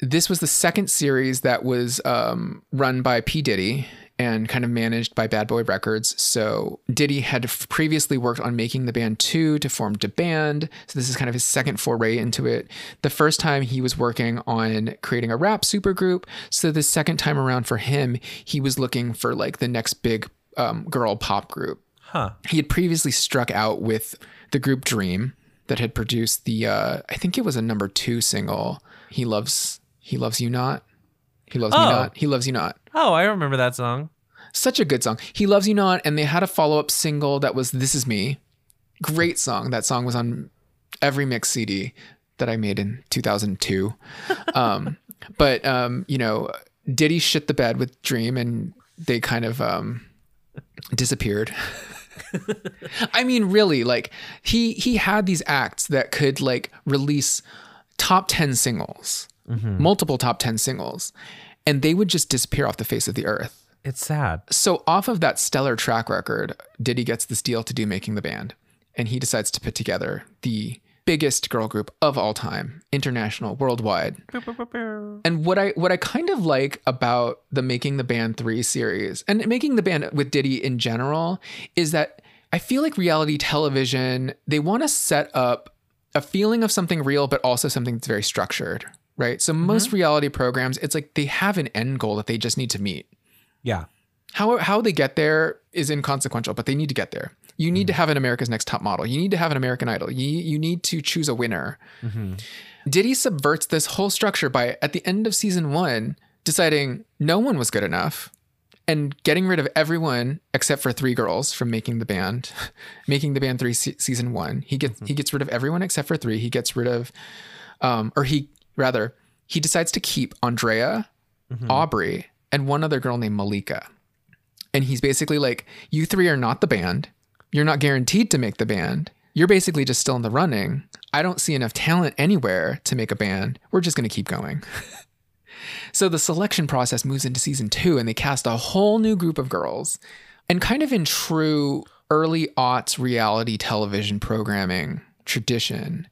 This was the second series that was um, run by P Diddy and kind of managed by Bad Boy Records. So Diddy had previously worked on making the band two to form Da Band. So this is kind of his second foray into it. The first time he was working on creating a rap supergroup. So the second time around for him, he was looking for like the next big um, girl pop group. Huh. He had previously struck out with the group Dream that had produced the uh, I think it was a number two single. He loves he loves you not. He loves me Oh. not. He loves you not. Oh, I remember that song. Such a good song. He loves you not, and they had a follow up single that was This Is Me. Great song. That song was on every mix CD that I made in 2002. um, but um, you know, Diddy shit the bed with Dream, and they kind of um, disappeared. I mean, really, like he he had these acts that could like release top ten singles, mm-hmm. multiple top ten singles, and they would just disappear off the face of the earth. It's sad. So off of that stellar track record, Diddy gets this deal to do making the band, and he decides to put together the biggest girl group of all time, international, worldwide. And what I what I kind of like about the Making the Band 3 series and making the band with Diddy in general is that I feel like reality television, they want to set up a feeling of something real, but also something that's very structured, right? So most reality programs, it's like they have an end goal that they just need to meet. Yeah. How how they get there is inconsequential, but they need to get there. You need mm-hmm. to have an America's Next Top Model. You need to have an American Idol. You you need to choose a winner. Mm-hmm. Diddy subverts this whole structure by at the end of season one deciding no one was good enough and getting rid of everyone except for three girls from making the band, making the band three se- season one. He gets mm-hmm. he gets rid of everyone except for three. He gets rid of, um, or he rather he decides to keep Andrea, Aubrey, and one other girl named Malika. And he's basically like, you three are not the band. You're not guaranteed to make the band. You're basically just still in the running. I don't see enough talent anywhere to make a band. We're just going to keep going. so the selection process moves into season two, and they cast a whole new group of girls. And kind of in true early aughts reality television programming tradition,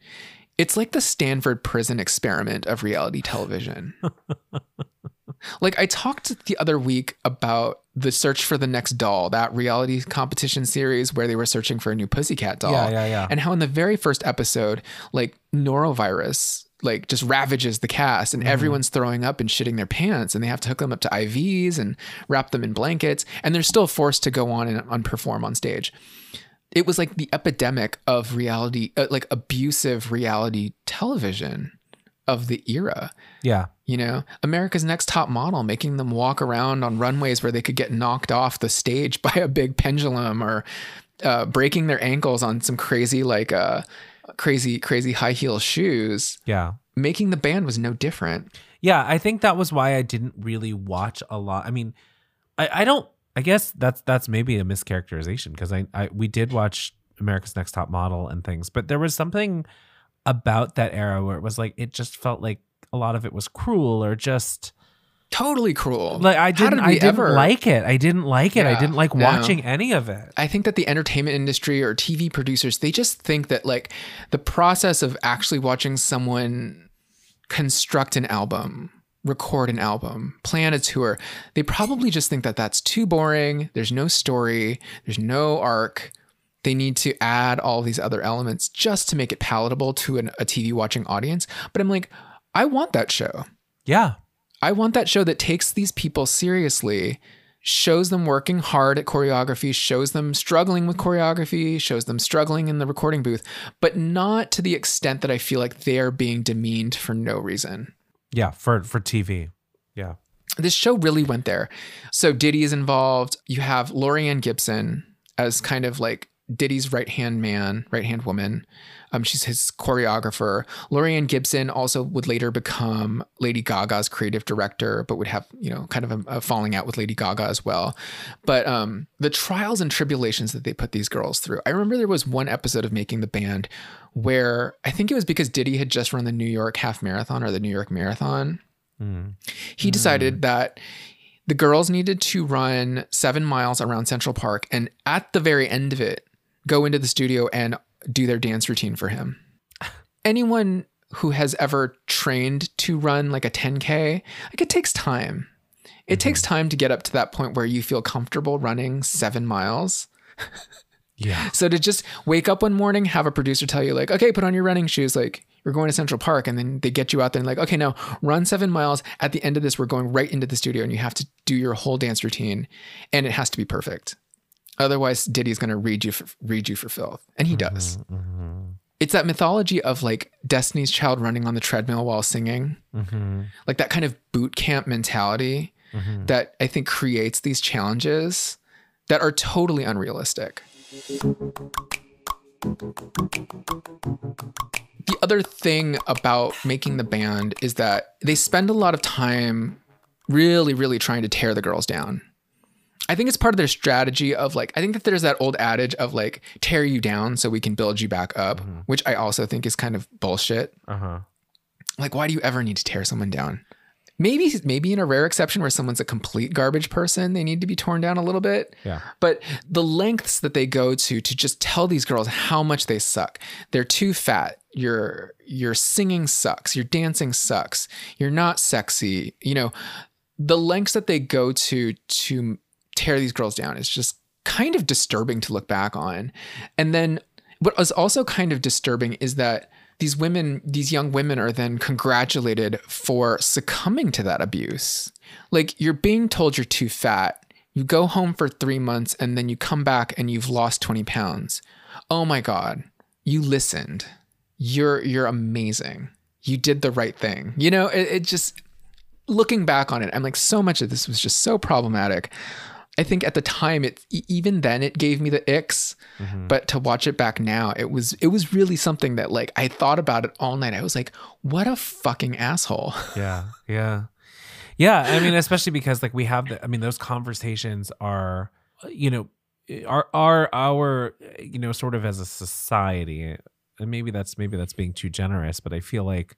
it's like the Stanford prison experiment of reality television. Like I talked the other week about the search for the next doll, that reality competition series where they were searching for a new pussycat doll. Yeah, yeah, yeah. And how in the very first episode, like norovirus like just ravages the cast and everyone's throwing up and shitting their pants and they have to hook them up to IVs and wrap them in blankets and they're still forced to go on and, and perform on stage. It was like the epidemic of reality uh, like abusive reality television of the era. Yeah. You know, America's Next Top Model, making them walk around on runways where they could get knocked off the stage by a big pendulum or uh, breaking their ankles on some crazy, like, uh, crazy, crazy high heel shoes. Yeah. Making the band was no different. Yeah, I think that was why I didn't really watch a lot. I mean, I, I don't I guess that's that's maybe a mischaracterization because I, I we did watch America's Next Top Model and things, but there was something about that era where it was like it just felt like a lot of it was cruel or just Totally cruel. like I didn't did I didn't ever- like it. I didn't like it. I didn't like no. watching any of it. I think that the entertainment industry or TV producers, they just think that like the process of actually watching someone construct an album, record an album, plan a tour, they probably just think that that's too boring. There's no story, there's no arc. They need to add all these other elements just to make it palatable to an, a TV watching audience. But I'm like, I want that show. Yeah. I want that show that takes these people seriously, shows them working hard at choreography, shows them struggling with choreography, shows them struggling in the recording booth, but not to the extent that I feel like they're being demeaned for no reason. Yeah, for for TV. Yeah. This show really went there. So Diddy is involved. You have Laurieann Gibson as kind of like Diddy's right hand man, right hand woman. Um, she's his choreographer. Laurieann Gibson also would later become Lady Gaga's creative director, but would have you know kind of a, a falling out with Lady Gaga as well. But um, the trials and tribulations that they put these girls through. I remember there was one episode of Making the Band where I think it was because Diddy had just run the New York Half Marathon or the New York Marathon Mm. he decided that the girls needed to run seven miles around Central Park and at the very end of it, go into the studio and do their dance routine for him. Anyone who has ever trained to run like a 10K, like it takes time. It mm-hmm. takes time to get up to that point where you feel comfortable running seven miles. Yeah. So to just wake up one morning, have a producer tell you like, okay, put on your running shoes, like you're going to Central Park, and then they get you out there and like, okay, now run seven miles. At the end of this, we're going right into the studio, and you have to do your whole dance routine, and it has to be perfect. Otherwise, Diddy's going to read you for, read you for filth, and he does. Mm-hmm. It's that mythology of like Destiny's Child running on the treadmill while singing, Mm-hmm. like that kind of boot camp mentality Mm-hmm. that I think creates these challenges that are totally unrealistic. The other thing about making the band is that they spend a lot of time really, really trying to tear the girls down. I think it's part of their strategy of like, I think that there's that old adage of like, tear you down so we can build you back up, which I also think is kind of bullshit. Uh huh. Like, why do you ever need to tear someone down? Maybe, maybe in a rare exception where someone's a complete garbage person, they need to be torn down a little bit. Yeah. But the lengths that they go to to just tell these girls how much they suck. They're too fat. Your your singing sucks. Your dancing sucks. You're not sexy. You know, the lengths that they go to to tear these girls down is just kind of disturbing to look back on. And then what was also kind of disturbing is that these women, these young women are then congratulated for succumbing to that abuse. Like you're being told you're too fat. You go home for three months and then you come back and you've lost 20 pounds. Oh my God. You listened. You're you're amazing. You did the right thing. You know, it, it just looking back on it, I'm like, so much of this was just so problematic. I think at the time, it even then it gave me the icks, mm-hmm. but to watch it back now, it was it was really something that like I thought about it all night. I was like, what a fucking asshole. Yeah, yeah, yeah. I mean, especially because like we have the. I mean, those conversations are, you know, are are our, you know, sort of as a society, and maybe that's maybe that's being too generous, but I feel like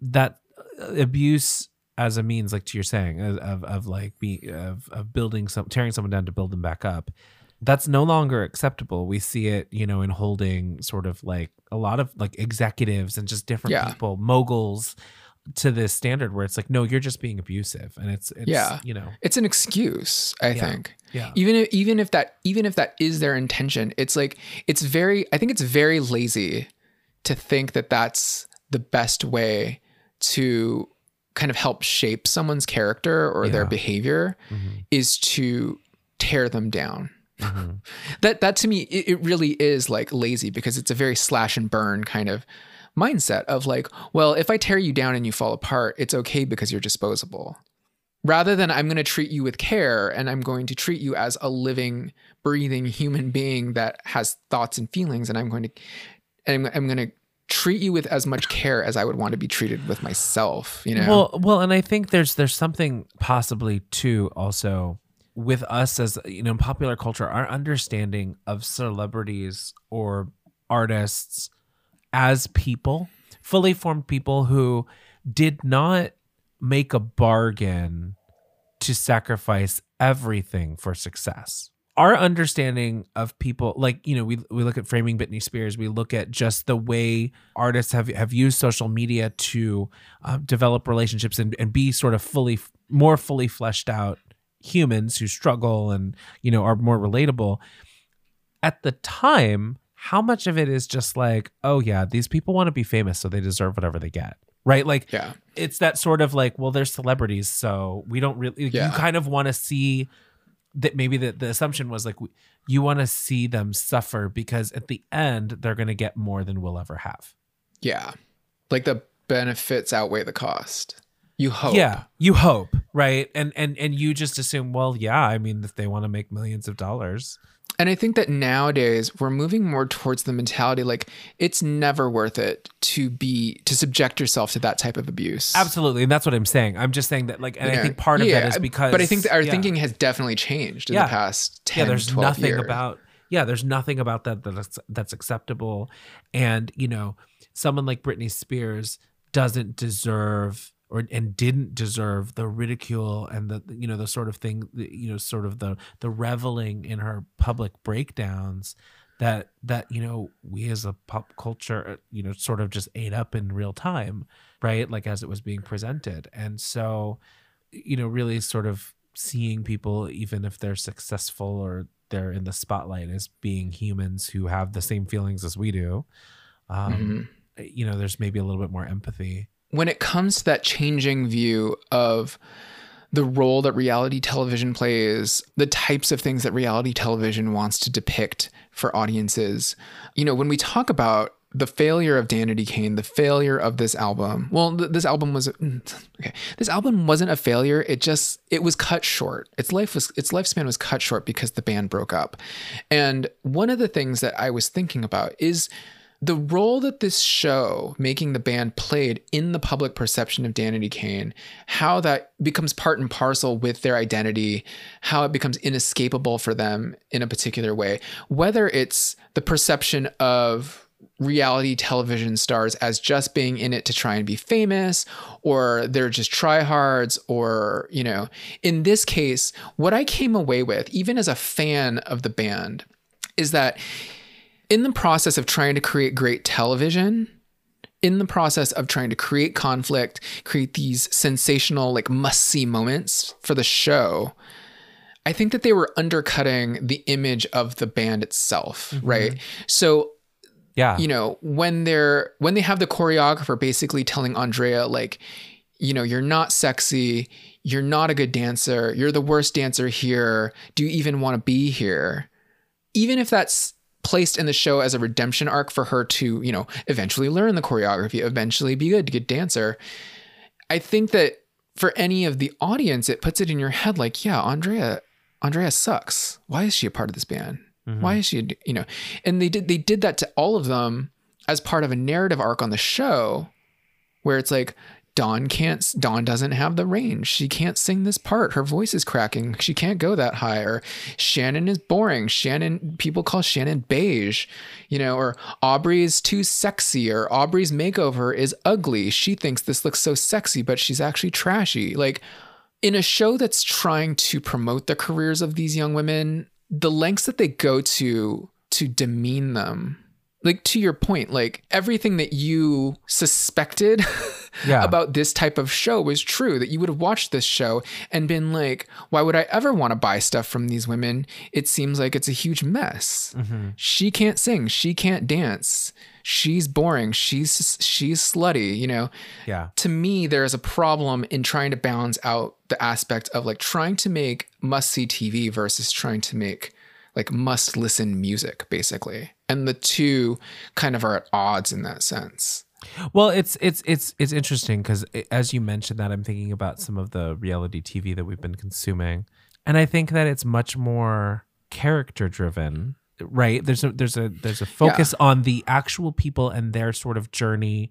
that uh, abuse as a means, like you're saying, of of, of like be of of building some tearing someone down to build them back up. That's no longer acceptable. We see it, you know, in holding sort of like a lot of like executives and just different Yeah. people, moguls, to this standard where it's like no you're just being abusive and it's, it's Yeah. you know It's an excuse, I Yeah. think. yeah Even if, even if that even if that is their intention, it's like it's very I think it's very lazy to think that that's the best way to kind of help shape someone's character or their Yeah. behavior Mhm. is to tear them down. Mhm. that that to me it, it really is like lazy because it's a very slash and burn kind of mindset of like well if i tear you down and you fall apart it's okay because you're disposable rather than i'm going to treat you with care and i'm going to treat you as a living breathing human being that has thoughts and feelings and i'm going to and i'm, I'm going to treat you with as much care as i would want to be treated with myself you know Well, well, and I think there's there's something possibly too also with us as you know in popular culture, our understanding of celebrities or artists as people, fully formed people who did not make a bargain to sacrifice everything for success. Our understanding of people, like you know, we we look at framing Britney Spears, we look at just the way artists have have used social media to uh, develop relationships and, and be sort of fully more fully fleshed out humans who struggle and you know are more relatable. At the time how much of it is just like oh yeah these people want to be famous so they deserve whatever they get right? Like yeah. it's that sort of like well they're celebrities so we don't really Yeah. you kind of want to see that maybe the, the assumption was like you want to see them suffer because at the end they're going to get more than we'll ever have. Yeah. Like the benefits outweigh the cost. You hope. Yeah, you hope, right? And and and you just assume, well, yeah, I mean, if they want to make millions of dollars, And I think that nowadays we're moving more towards the mentality like it's never worth it to be to subject yourself to that type of abuse. absolutely, and that's what I'm saying. I'm just saying that, like, and I think part of Yeah, that is because, But I think our yeah. thinking has definitely changed in Yeah. the past 10 yeah, there's 12 nothing years. about yeah, there's nothing about that that's that's acceptable, and you know, someone like Britney Spears doesn't deserve or and didn't deserve the ridicule and the you know the sort of thing you know sort of the the reveling in her public breakdowns that that you know we as a pop culture you know sort of just ate up in real time right like as it was being presented and so you know really sort of seeing people even if they're successful or they're in the spotlight as being humans who have the same feelings as we do um Mhm. you know there's maybe a little bit more empathy when it comes to that changing view of the role that reality television plays, the types of things that reality television wants to depict for audiences, you know, when we talk about the failure of Danity Kane, the failure of this album. Well, th- this album was mm, okay. This album wasn't a failure. It just it was cut short. Its life was its lifespan was cut short because the band broke up. And one of the things that I was thinking about is the role that this show making the band played in the public perception of Danity Kane, how that becomes part and parcel with their identity, how it becomes inescapable for them in a particular way, whether it's the perception of reality television stars as just being in it to try and be famous or they're just tryhards or you know in this case what i came away with even as a fan of the band is that in the process of trying to create great television, in the process of trying to create conflict, create these sensational, like must see moments for the show, I think that they were undercutting the image of the band itself, mm-hmm. right? So yeah. you know when they're when they have the choreographer basically telling andrea like you know you're not sexy. You're not a good dancer. You're the worst dancer here. Do you even want to be here? Even if that's placed in the show as a redemption arc for her to you know eventually learn the choreography eventually be good dancer. I think that for any of the audience it puts it in your head like yeah andrea andrea sucks. Why is she a part of this band? Mhm. why is she, you know, and they did they did that to all of them as part of a narrative arc on the show, where it's like Dawn can't, Dawn doesn't have the range. She can't sing this part. Her voice is cracking. She can't go that high. Or Shannon is boring. Shannon, people call Shannon beige, you know, or Aubrey is too sexy. Or Aubrey's makeover is ugly. She thinks this looks so sexy, but she's actually trashy. Like in a show that's trying to promote the careers of these young women, the lengths that they go to to demean them. Like to your point, like everything that you suspected Yeah. about this type of show was true that you would have watched this show and been like why would i ever want to buy stuff from these women? It seems like it's a huge mess. Mm-hmm. She can't sing. She can't dance. She's boring. She's she's slutty you know? Yeah. to me there is a problem in trying to balance out the aspect of like trying to make must see tv versus trying to make like must listen music basically and the two kind of are at odds in that sense Well, it's it's it's it's interesting because as you mentioned that, I'm thinking about some of the reality TV that we've been consuming, and I think that it's much more character driven. Right? There's a there's a there's a focus on the actual people and their sort of journey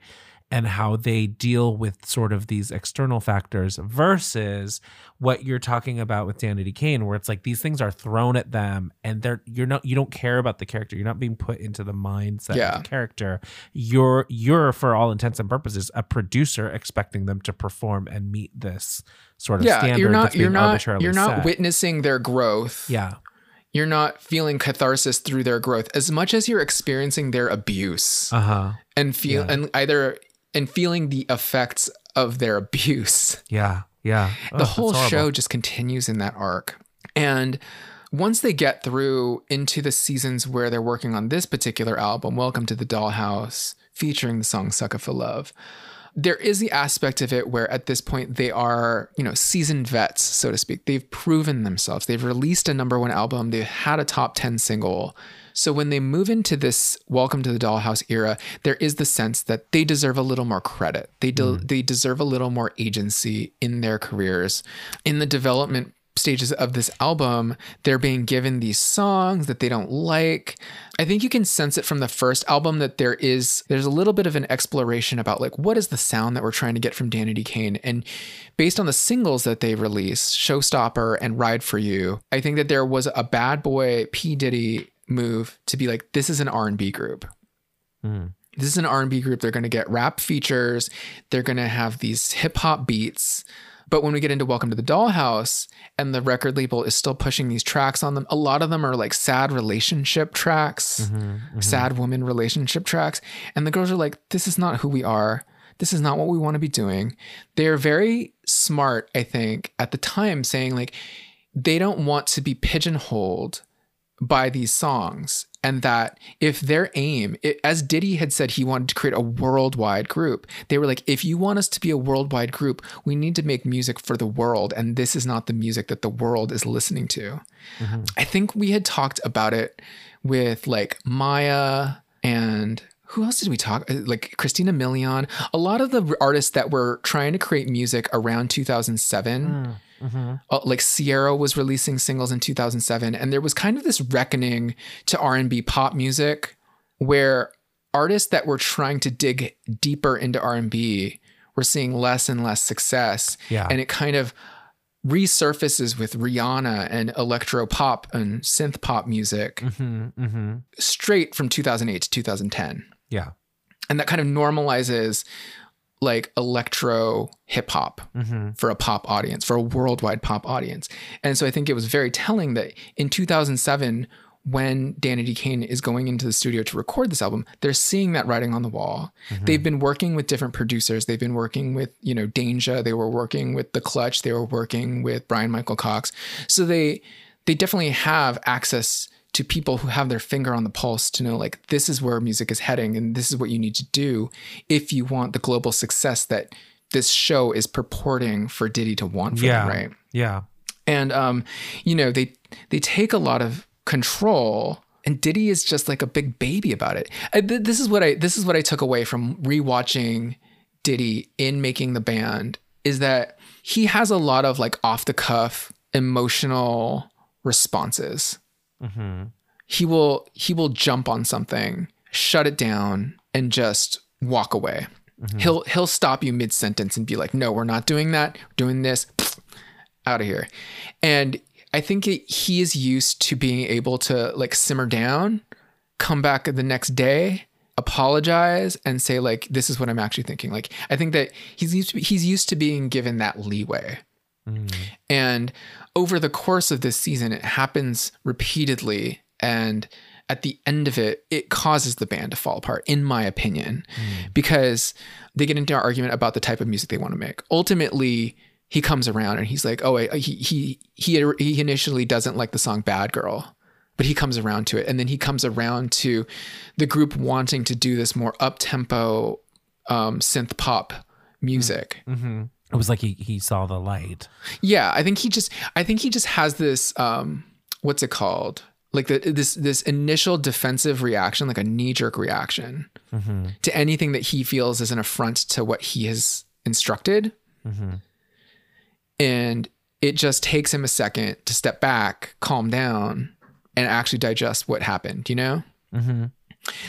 and how they deal with sort of these external factors versus what you're talking about with Danity Kane, where it's like these things are thrown at them and they're you're not you don't care about the character. You're not being put into the mindset Yeah. of the character. You're you're for all intents and purposes a producer expecting them to perform and meet this sort of yeah standard you're not you're not you're not set. witnessing their growth yeah. you're not feeling catharsis through their growth as much as you're experiencing their abuse Uh-huh. and feel yeah. and either and feeling the effects of their abuse Yeah. Yeah. Oh, the whole show just continues in that arc. And once they get through into the seasons where they're working on this particular album, Welcome to the Dollhouse, featuring the song Sucker for Love, there is the aspect of it where at this point they are, you know, seasoned vets, so to speak. They've proven themselves. They've released a number one album, they've had a top 10 single. So when they move into this Welcome to the Dollhouse era, there is the sense that they deserve a little more credit. They de- mm. they deserve a little more agency in their careers. In the development stages of this album, they're being given these songs that they don't like. I think you can sense it from the first album that there is there's a little bit of an exploration about like what is the sound that we're trying to get from Danity Kane and based on the singles that they released, Showstopper and Ride for You, I think that there was a bad boy P Diddy move to be like this is an R&B group. Mm. This is an R&B group. They're going to get rap features. They're going to have these hip hop beats. But when we get into Welcome to the Dollhouse and the record label is still pushing these tracks on them, a lot of them are like sad relationship tracks, sad woman relationship tracks. And the girls are like, this is not who we are. This is not what we want to be doing. They're very smart, I think, at the time saying like, they don't want to be pigeonholed by these songs and that if their aim it, as diddy had said he wanted to create a worldwide group. They were like if you want us to be a worldwide group we need to make music for the world and this is not the music that the world is listening to. I think we had talked about it with like Mya and who else did we talk uh, like christina milian. A lot of the artists that were trying to create music around 2007 uh, like Ciara was releasing singles in 2007 and there was kind of this reckoning to R&B pop music where artists that were trying to dig deeper into R&B were seeing less and less success Yeah. and it kind of resurfaces with Rihanna and electro pop and synth pop music Mhm. Mhm. straight from 2008 to 2010 Yeah. and that kind of normalizes like electro hip hop Mhm. for a pop audience, for a worldwide pop audience. And so I think it was very telling that in 2007, when Danity Kane is going into the studio to record this album, they're seeing that writing on the wall. They've been working with different producers. They've been working with, you know, Danja. They were working with The Clutch. They were working with Brian Michael Cox. So they they definitely have access to people who have their finger on the pulse to know like this is where music is heading and this is what you need to do if you want the global success that this show is purporting for Diddy to want for Yeah. them, right? Yeah. And um, you know, they they take a lot of control and Diddy is just like a big baby about it. I, th- this is what I this is what I took away from rewatching Diddy in making the band is that he has a lot of like off the cuff emotional responses. Mm-hmm. He will he will jump on something, shut it down and just walk away. He'll he'll stop you mid sentence and be like, "No, we're not doing that. We're doing this. Out of here." And I think it, he is used to being able to like simmer down, come back the next day, apologize, and say like, "This is what I'm actually thinking." Like, I think that he's used to be, he's used to being given that leeway. And over the course of this season, it happens repeatedly. And at the end of it, it causes the band to fall apart, in my opinion, because they get into an argument about the type of music they want to make. Ultimately, he comes around and he's like, "Oh, wait, he he he he initially doesn't like the song Bad Girl." But he comes around to it, and then he comes around to the group wanting to do this more up tempo um, synth pop music. hmm It was like he he saw the light. Yeah, I think he just I think he just has this um what's it called? Like the, this this initial defensive reaction, like a knee jerk reaction Mm-hmm. to anything that he feels is an affront to what he has instructed. Mm-hmm. And it just takes him a second to step back, calm down, and actually digest what happened, you know? Mm-hmm.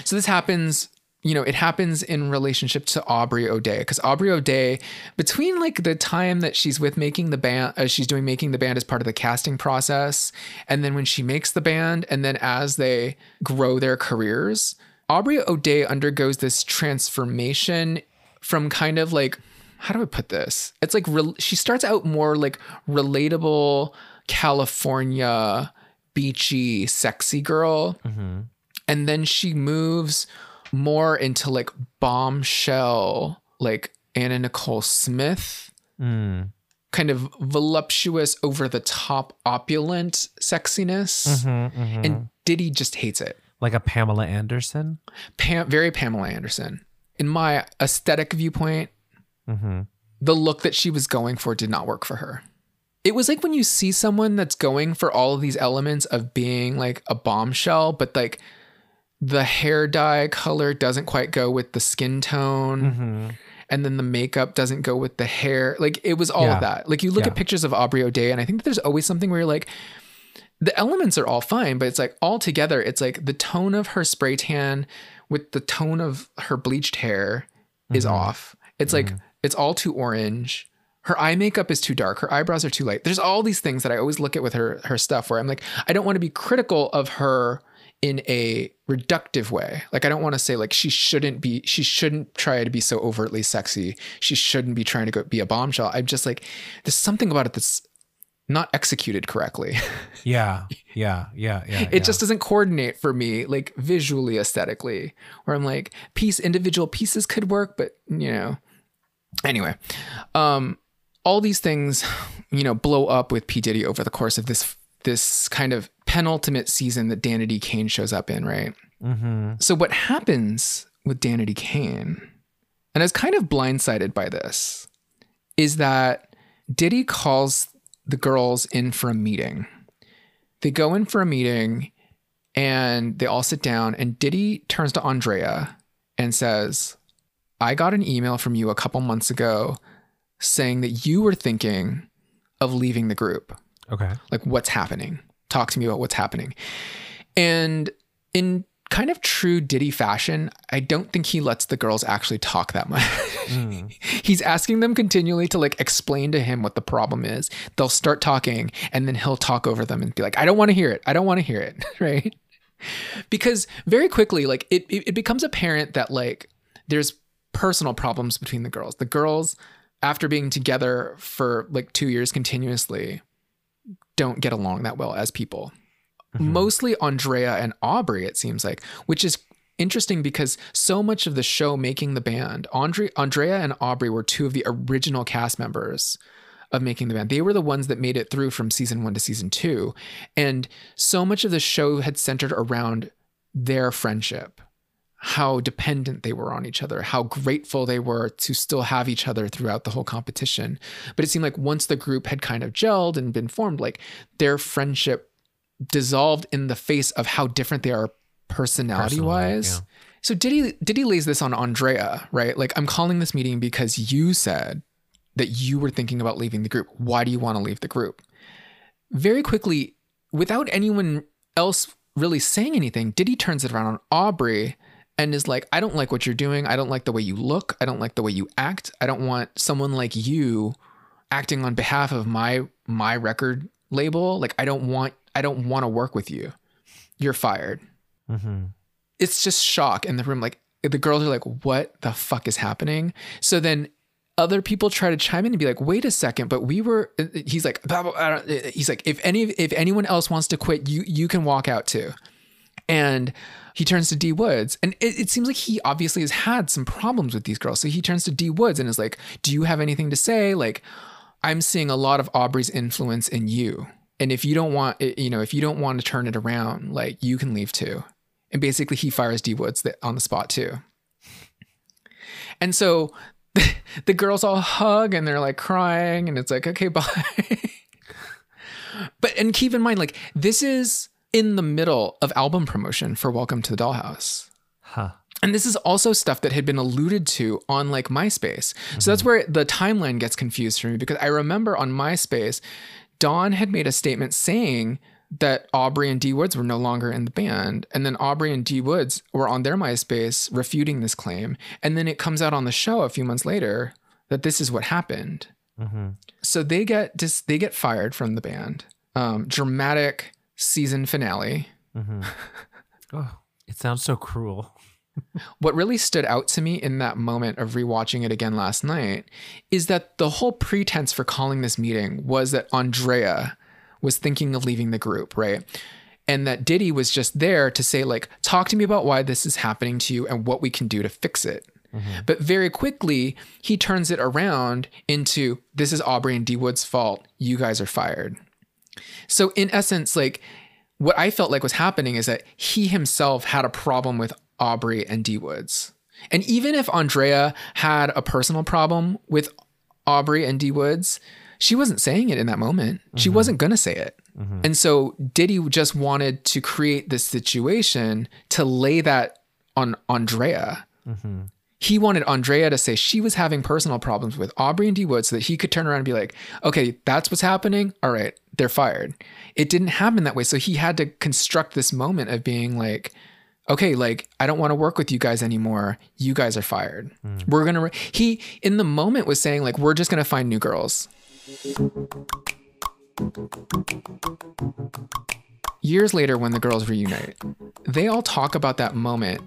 So this happens, you know, it happens in relationship to Aubrey O'Day because Aubrey O'Day, between like the time that she's with making the band, uh, she's doing making the band as part of the casting process, and then when she makes the band, and then as they grow their careers, Aubrey O'Day undergoes this transformation from kind of like, how do I put this? It's like rel she starts out more like relatable California beachy sexy girl Mm-hmm. and then she moves more into like bombshell like anna nicole smith Mm. kind of voluptuous over the top opulent sexiness Mm-hmm. Mm-hmm. and diddy just hates it like a Pamela Anderson. Pam, very pamela anderson in my aesthetic viewpoint Mm-hmm. the look that she was going for did not work for her it was like when you see someone that's going for all of these elements of being like a bombshell but like the hair dye color doesn't quite go with the skin tone Mm-hmm. and then the makeup doesn't go with the hair like it was all Yeah. of that like you look Yeah. at pictures of aubrey o'day and i think that there's always something where you're like the elements are all fine but it's like all together it's like the tone of her spray tan with the tone of her bleached hair is Mhm. off it's like it's all too orange her eye makeup is too dark her eyebrows are too light there's all these things that i always look at with her her stuff where i'm like i don't want to be critical of her in a reductive way like i don't want to say like she shouldn't be she shouldn't try to be so overtly sexy she shouldn't be trying to go be a bombshell i'm just like there's something about it that's not executed correctly Yeah. Yeah. Yeah. Yeah. it just doesn't coordinate for me like visually aesthetically where i'm like piece individual pieces could work but you know anyway um all these things you know blow up with p diddy over the course of this this kind of penultimate season that danity kane shows up in right? Mm-hmm. so what happens with danity kane and i was kind of blindsided by this is that diddy calls the girls in for a meeting. They go in for a meeting and they all sit down and diddy turns to andrea and says i got an email from you a couple months ago saying that you were thinking of leaving the group. Okay. like what's happening talk to me about what's happening. And in kind of true diddy fashion i don't think he lets the girls actually talk that much. Mm. he's asking them continually to like explain to him what the problem is. They'll start talking and then he'll talk over them and be like i don't want to hear it. I don't want to hear it. Right? Because very quickly like it, it it becomes apparent that like there's personal problems between the girls. The girls after being together for like two years continuously don't get along that well as people. Mhm. mostly andrea and aubrey it seems like which is interesting because so much of the show making the band andre andrea and aubrey were two of the original cast members of making the band. They were the ones that made it through from season one to season two. And so much of the show had centered around their friendship how dependent they were on each other, how grateful they were to still have each other throughout the whole competition. But it seemed like once the group had kind of gelled and been formed, like their friendship dissolved in the face of how different they are personality wise. Personally, So Diddy Diddy lays this on Andrea, right? Like I'm calling this meeting because you said that you were thinking about leaving the group. Why do you want to leave the group? Very quickly, without anyone else really saying anything, Diddy turns it around on Aubrey and is like, I don't like what you're doing. I don't like the way you look. I don't like the way you act. I don't want someone like you acting on behalf of my my record label. Like I don't want I don't want to work with you. You're fired. Mhm. It's just shock in the room. Like the girls are like, what the fuck is happening? So then other people try to chime in and be like, wait a second, but we were he's like, he's like, if any if anyone else wants to quit, you you can walk out too. And he turns to D Woods, and it, it, seems like he obviously has had some problems with these girls. So he turns to D Woods and is like, Do you have anything to say? Like, I'm seeing a lot of Aubrey's influence in you. And if you don't want, you know, if you don't want to turn it around, like you can leave too. And basically, he fires D Woods on the spot too. And so the girls all hug and they're like crying, and it's like, okay, bye. but and keep in mind, like this is in the middle of album promotion for Welcome to the Dollhouse. Huh. And this is also stuff that had been alluded to on like MySpace. Mm-hmm. So that's where the timeline gets confused for me because I remember on MySpace, Dawn had made a statement saying that Aubrey and D Woods were no longer in the band. And then Aubrey and D Woods were on their MySpace refuting this claim. And then it comes out on the show a few months later that this is what happened. Mm-hmm. So they get dis- they get fired from the band. Um, dramatic season finale. Mm-hmm. oh, it sounds so cruel. what really stood out to me in that moment of rewatching it again last night is that the whole pretense for calling this meeting was that Andrea was thinking of leaving the group, right? And that Diddy was just there to say, like, talk to me about why this is happening to you and what we can do to fix it. Mm-hmm. But very quickly, he turns it around into this is Aubrey and D Wood's fault. You guys are fired. So, in essence, like, what I felt like was happening is that he himself had a problem with Aubrey and D Woods. And even if Andrea had a personal problem with Aubrey and D Woods, she wasn't saying it in that moment. Mm-hmm. She wasn't going to say it. Mm-hmm. And so Diddy just wanted to create this situation to lay that on Andrea. Mm-hmm. He wanted Andrea to say she was having personal problems with Aubrey and D Wood so that he could turn around and be like, okay, that's what's happening. All right, they're fired. It didn't happen that way. So he had to construct this moment of being like, okay, like I don't want to work with you guys anymore. You guys are fired. Mm. We're gonna. Re-. He in the moment was saying like we're just gonna find new girls. Years later, when the girls reunite, they all talk about that moment.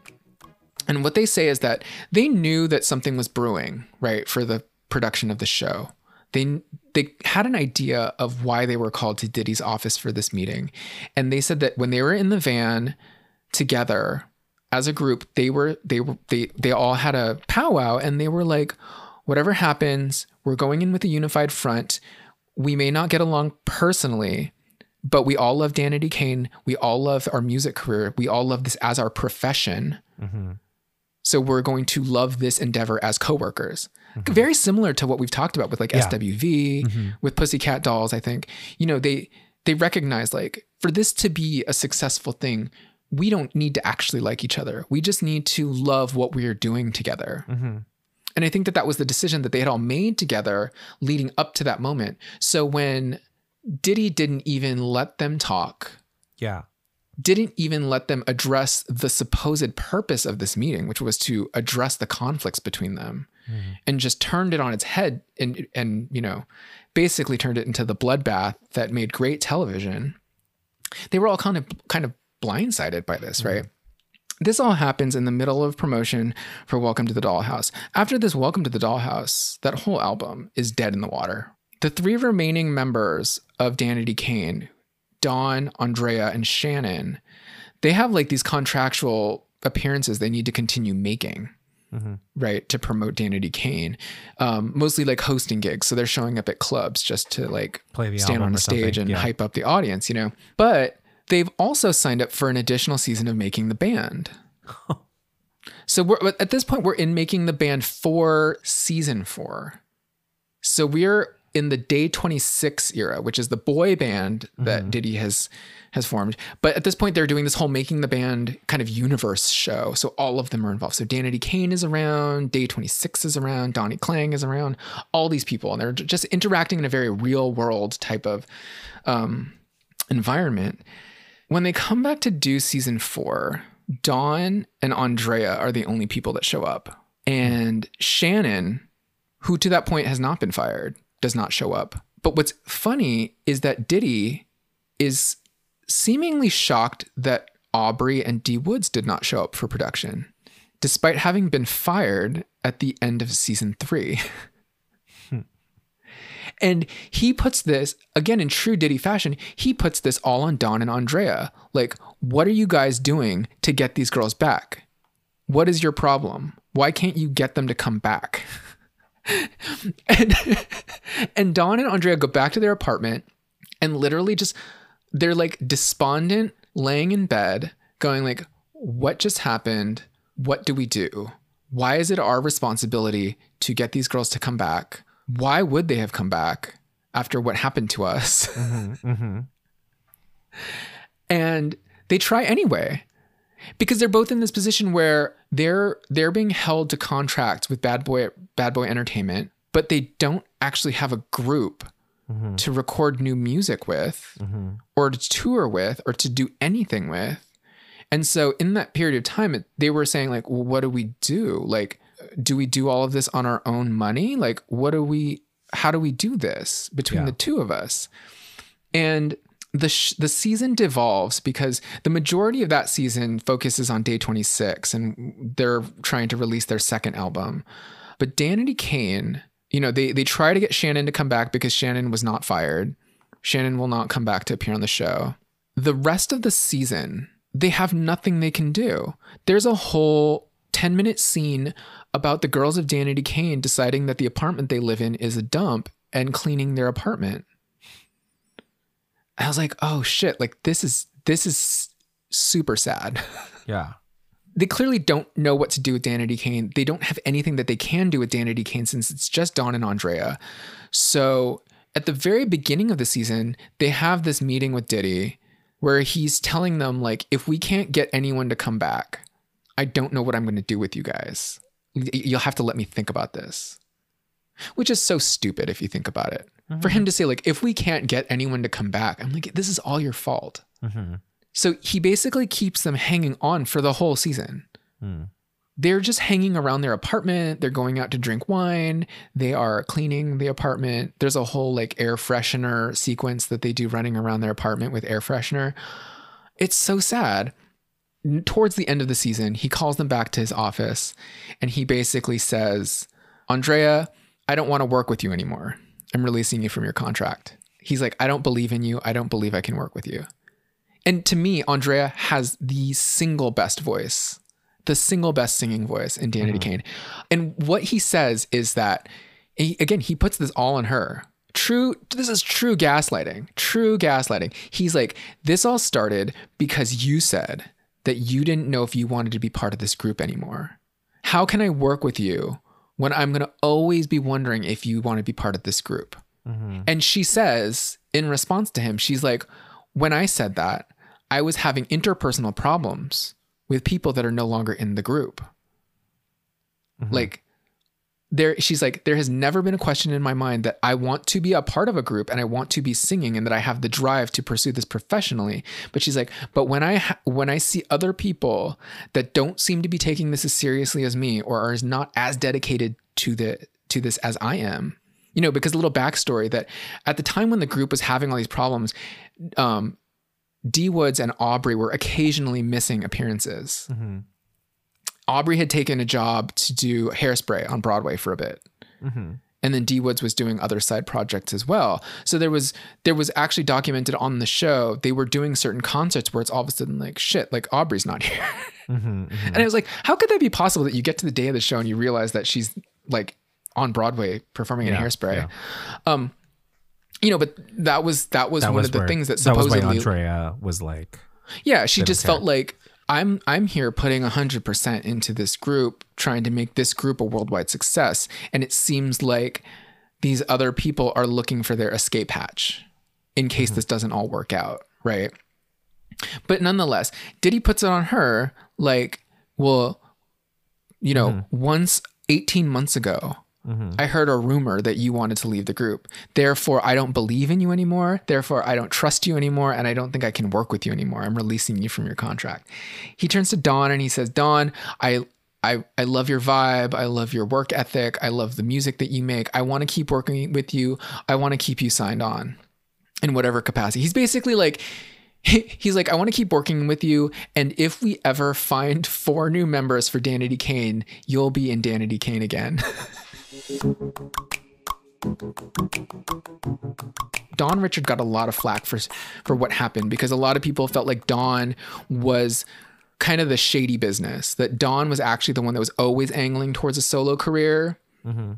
And what they say is that they knew that something was brewing, right, for the production of the show. They they had an idea of why they were called to Diddy's office for this meeting. And they said that when they were in the van together as a group, they were they were they they all had a powwow and they were like, whatever happens, we're going in with a unified front. We may not get along personally, but we all love Danity Kane. We all love our music career. We all love this as our profession. Mm-hmm. So we're going to love this endeavor as coworkers. Mm-hmm. Very similar to what we've talked about with like yeah. SWV, mm-hmm. with Pussycat Dolls. I think you know they they recognize like for this to be a successful thing, we don't need to actually like each other. We just need to love what we are doing together. Mm-hmm. And I think that that was the decision that they had all made together leading up to that moment. So when Diddy didn't even let them talk. Yeah. Didn't even let them address the supposed purpose of this meeting, which was to address the conflicts between them, mm. and just turned it on its head and and you know, basically turned it into the bloodbath that made great television. They were all kind of kind of blindsided by this, mm. right? This all happens in the middle of promotion for Welcome to the Dollhouse. After this Welcome to the Dollhouse, that whole album is dead in the water. The three remaining members of Danity Kane, Dawn, Andrea, and Shannon, they have like these contractual appearances they need to continue making. Mm-hmm. Right to promote Danity Kane, um, mostly like hosting gigs. So they're showing up at clubs just to like stand on a stage and yeah. hype up the audience, you know. But they've also signed up for an additional season of making the band. so we're at this point we're in making the band for season 4. So we're in the day 26 era, which is the boy band that mm-hmm. Diddy has has formed. But at this point, they're doing this whole making the band kind of universe show. So all of them are involved. So Danity Kane is around, Day 26 is around, Donnie Klang is around, all these people. And they're just interacting in a very real world type of um, environment. When they come back to do season four, Dawn and Andrea are the only people that show up. And Shannon, who to that point has not been fired, does not show up. But what's funny is that Diddy is seemingly shocked that Aubrey and D Woods did not show up for production, despite having been fired at the end of season three. And he puts this, again, in true Diddy fashion, he puts this all on Dawn and Andrea. Like, what are you guys doing to get these girls back? What is your problem? Why can't you get them to come back? and, and Dawn and Andrea go back to their apartment and literally just, they're like despondent, laying in bed, going like, what just happened? What do we do? Why is it our responsibility to get these girls to come back? Why would they have come back after what happened to us? Mm-hmm, mm-hmm. and they try anyway because they're both in this position where they're they're being held to contracts with Bad Boy Bad Boy Entertainment, but they don't actually have a group Mm-hmm. to record new music with or to tour with or to do anything with. And so in that period of time it- they were saying like, well, what do we do? Like do we do all of this on our own money? Like what do we how do we do this between Yeah. the two of us? And the sh- the season devolves because the majority of that season focuses on day 26 and they're trying to release their second album. But Danity Kane, you know, they they try to get Shannon to come back because Shannon was not fired. Shannon will not come back to appear on the show. The rest of the season, they have nothing they can do. There's a whole 10 minute scene about the girls of Danity Kane deciding that the apartment they live in is a dump and cleaning their apartment. I was like, oh shit, like this is this is super sad. Yeah. they clearly don't know what to do with Danity Kane. They don't have anything that they can do with Danity Kane since it's just Dawn and Andrea. So at the very beginning of the season, they have this meeting with Diddy where he's telling them like, if we can't get anyone to come back, I don't know what I'm going to do with you guys. You'll have to let me think about this. Which is so stupid if you think about it. For him to say like, if we can't get anyone to come back, I'm like, this is all your fault. Mm-hmm. So he basically keeps them hanging on for the whole season. Hmm. They're just hanging around their apartment. They're going out to drink wine. They are cleaning the apartment. There's a whole like air freshener sequence that they do running around their apartment with air freshener. It's so sad. Towards the end of the season, he calls them back to his office and he basically says, Andrea, I don't want to work with you anymore. I'm releasing you from your contract. He's like, I don't believe in you. I don't believe I can work with you. And to me, Andrea has the single best voice, the single best singing voice in Danity Kane. Mm-hmm. And what he says is that, he, again, he puts this all on her. True, this is true gaslighting, true gaslighting. He's like, this all started because you said that you didn't know if you wanted to be part of this group anymore. How can I work with you when I'm going to always be wondering if you want to be part of this group? Mm-hmm. And she says, in response to him, she's like, when I said that, I was having interpersonal problems with people that are no longer in the group. Mm-hmm. Like, there, she's like, there has never been a question in my mind that I want to be a part of a group and I want to be singing and that I have the drive to pursue this professionally. But she's like, but when I ha- when I see other people that don't seem to be taking this as seriously as me or are not as dedicated to the to this as I am, you know, because a little backstory that at the time when the group was having all these problems, um, D Woods and Aubrey were occasionally missing appearances. Mm-hmm. Aubrey had taken a job to do hairspray on Broadway for a bit. Mm-hmm. And then D Woods was doing other side projects as well. So there was there was actually documented on the show they were doing certain concerts where it's all of a sudden like shit like Aubrey's not here. Mm-hmm. And I was like, how could that be possible that you get to the day of the show and you realize that she's like on Broadway performing in hairspray? yeah. Um, you know, but that was that was That one was of the where- things that that was supposedly why Andrea was like, yeah, she just felt like I'm I'm here putting 100% into this group, trying to make this group a worldwide success, and it seems like these other people are looking for their escape hatch in case mm-hmm. this doesn't all work out, right? But nonetheless, Diddy puts it on her like, well, you know, mm-hmm. once 18 months ago, Mm-hmm. I heard a rumor that you wanted to leave the group. Therefore, I don't believe in you anymore. Therefore, I don't trust you anymore. And I don't think I can work with you anymore. I'm releasing you from your contract. He turns to Dawn and he says, Dawn, I, I, I love your vibe. I love your work ethic. I love the music that you make. I want to keep working with you. I want to keep you signed on in whatever capacity. He's basically like, he's like, I want to keep working with you. And if we ever find four new members for Danity Kane, you'll be in Danity Kane again. Dawn Richard got a lot of flack for for what happened because a lot of people felt like Dawn was kind of the shady business. That Dawn was actually the one that was always angling towards a solo career, mm-hmm.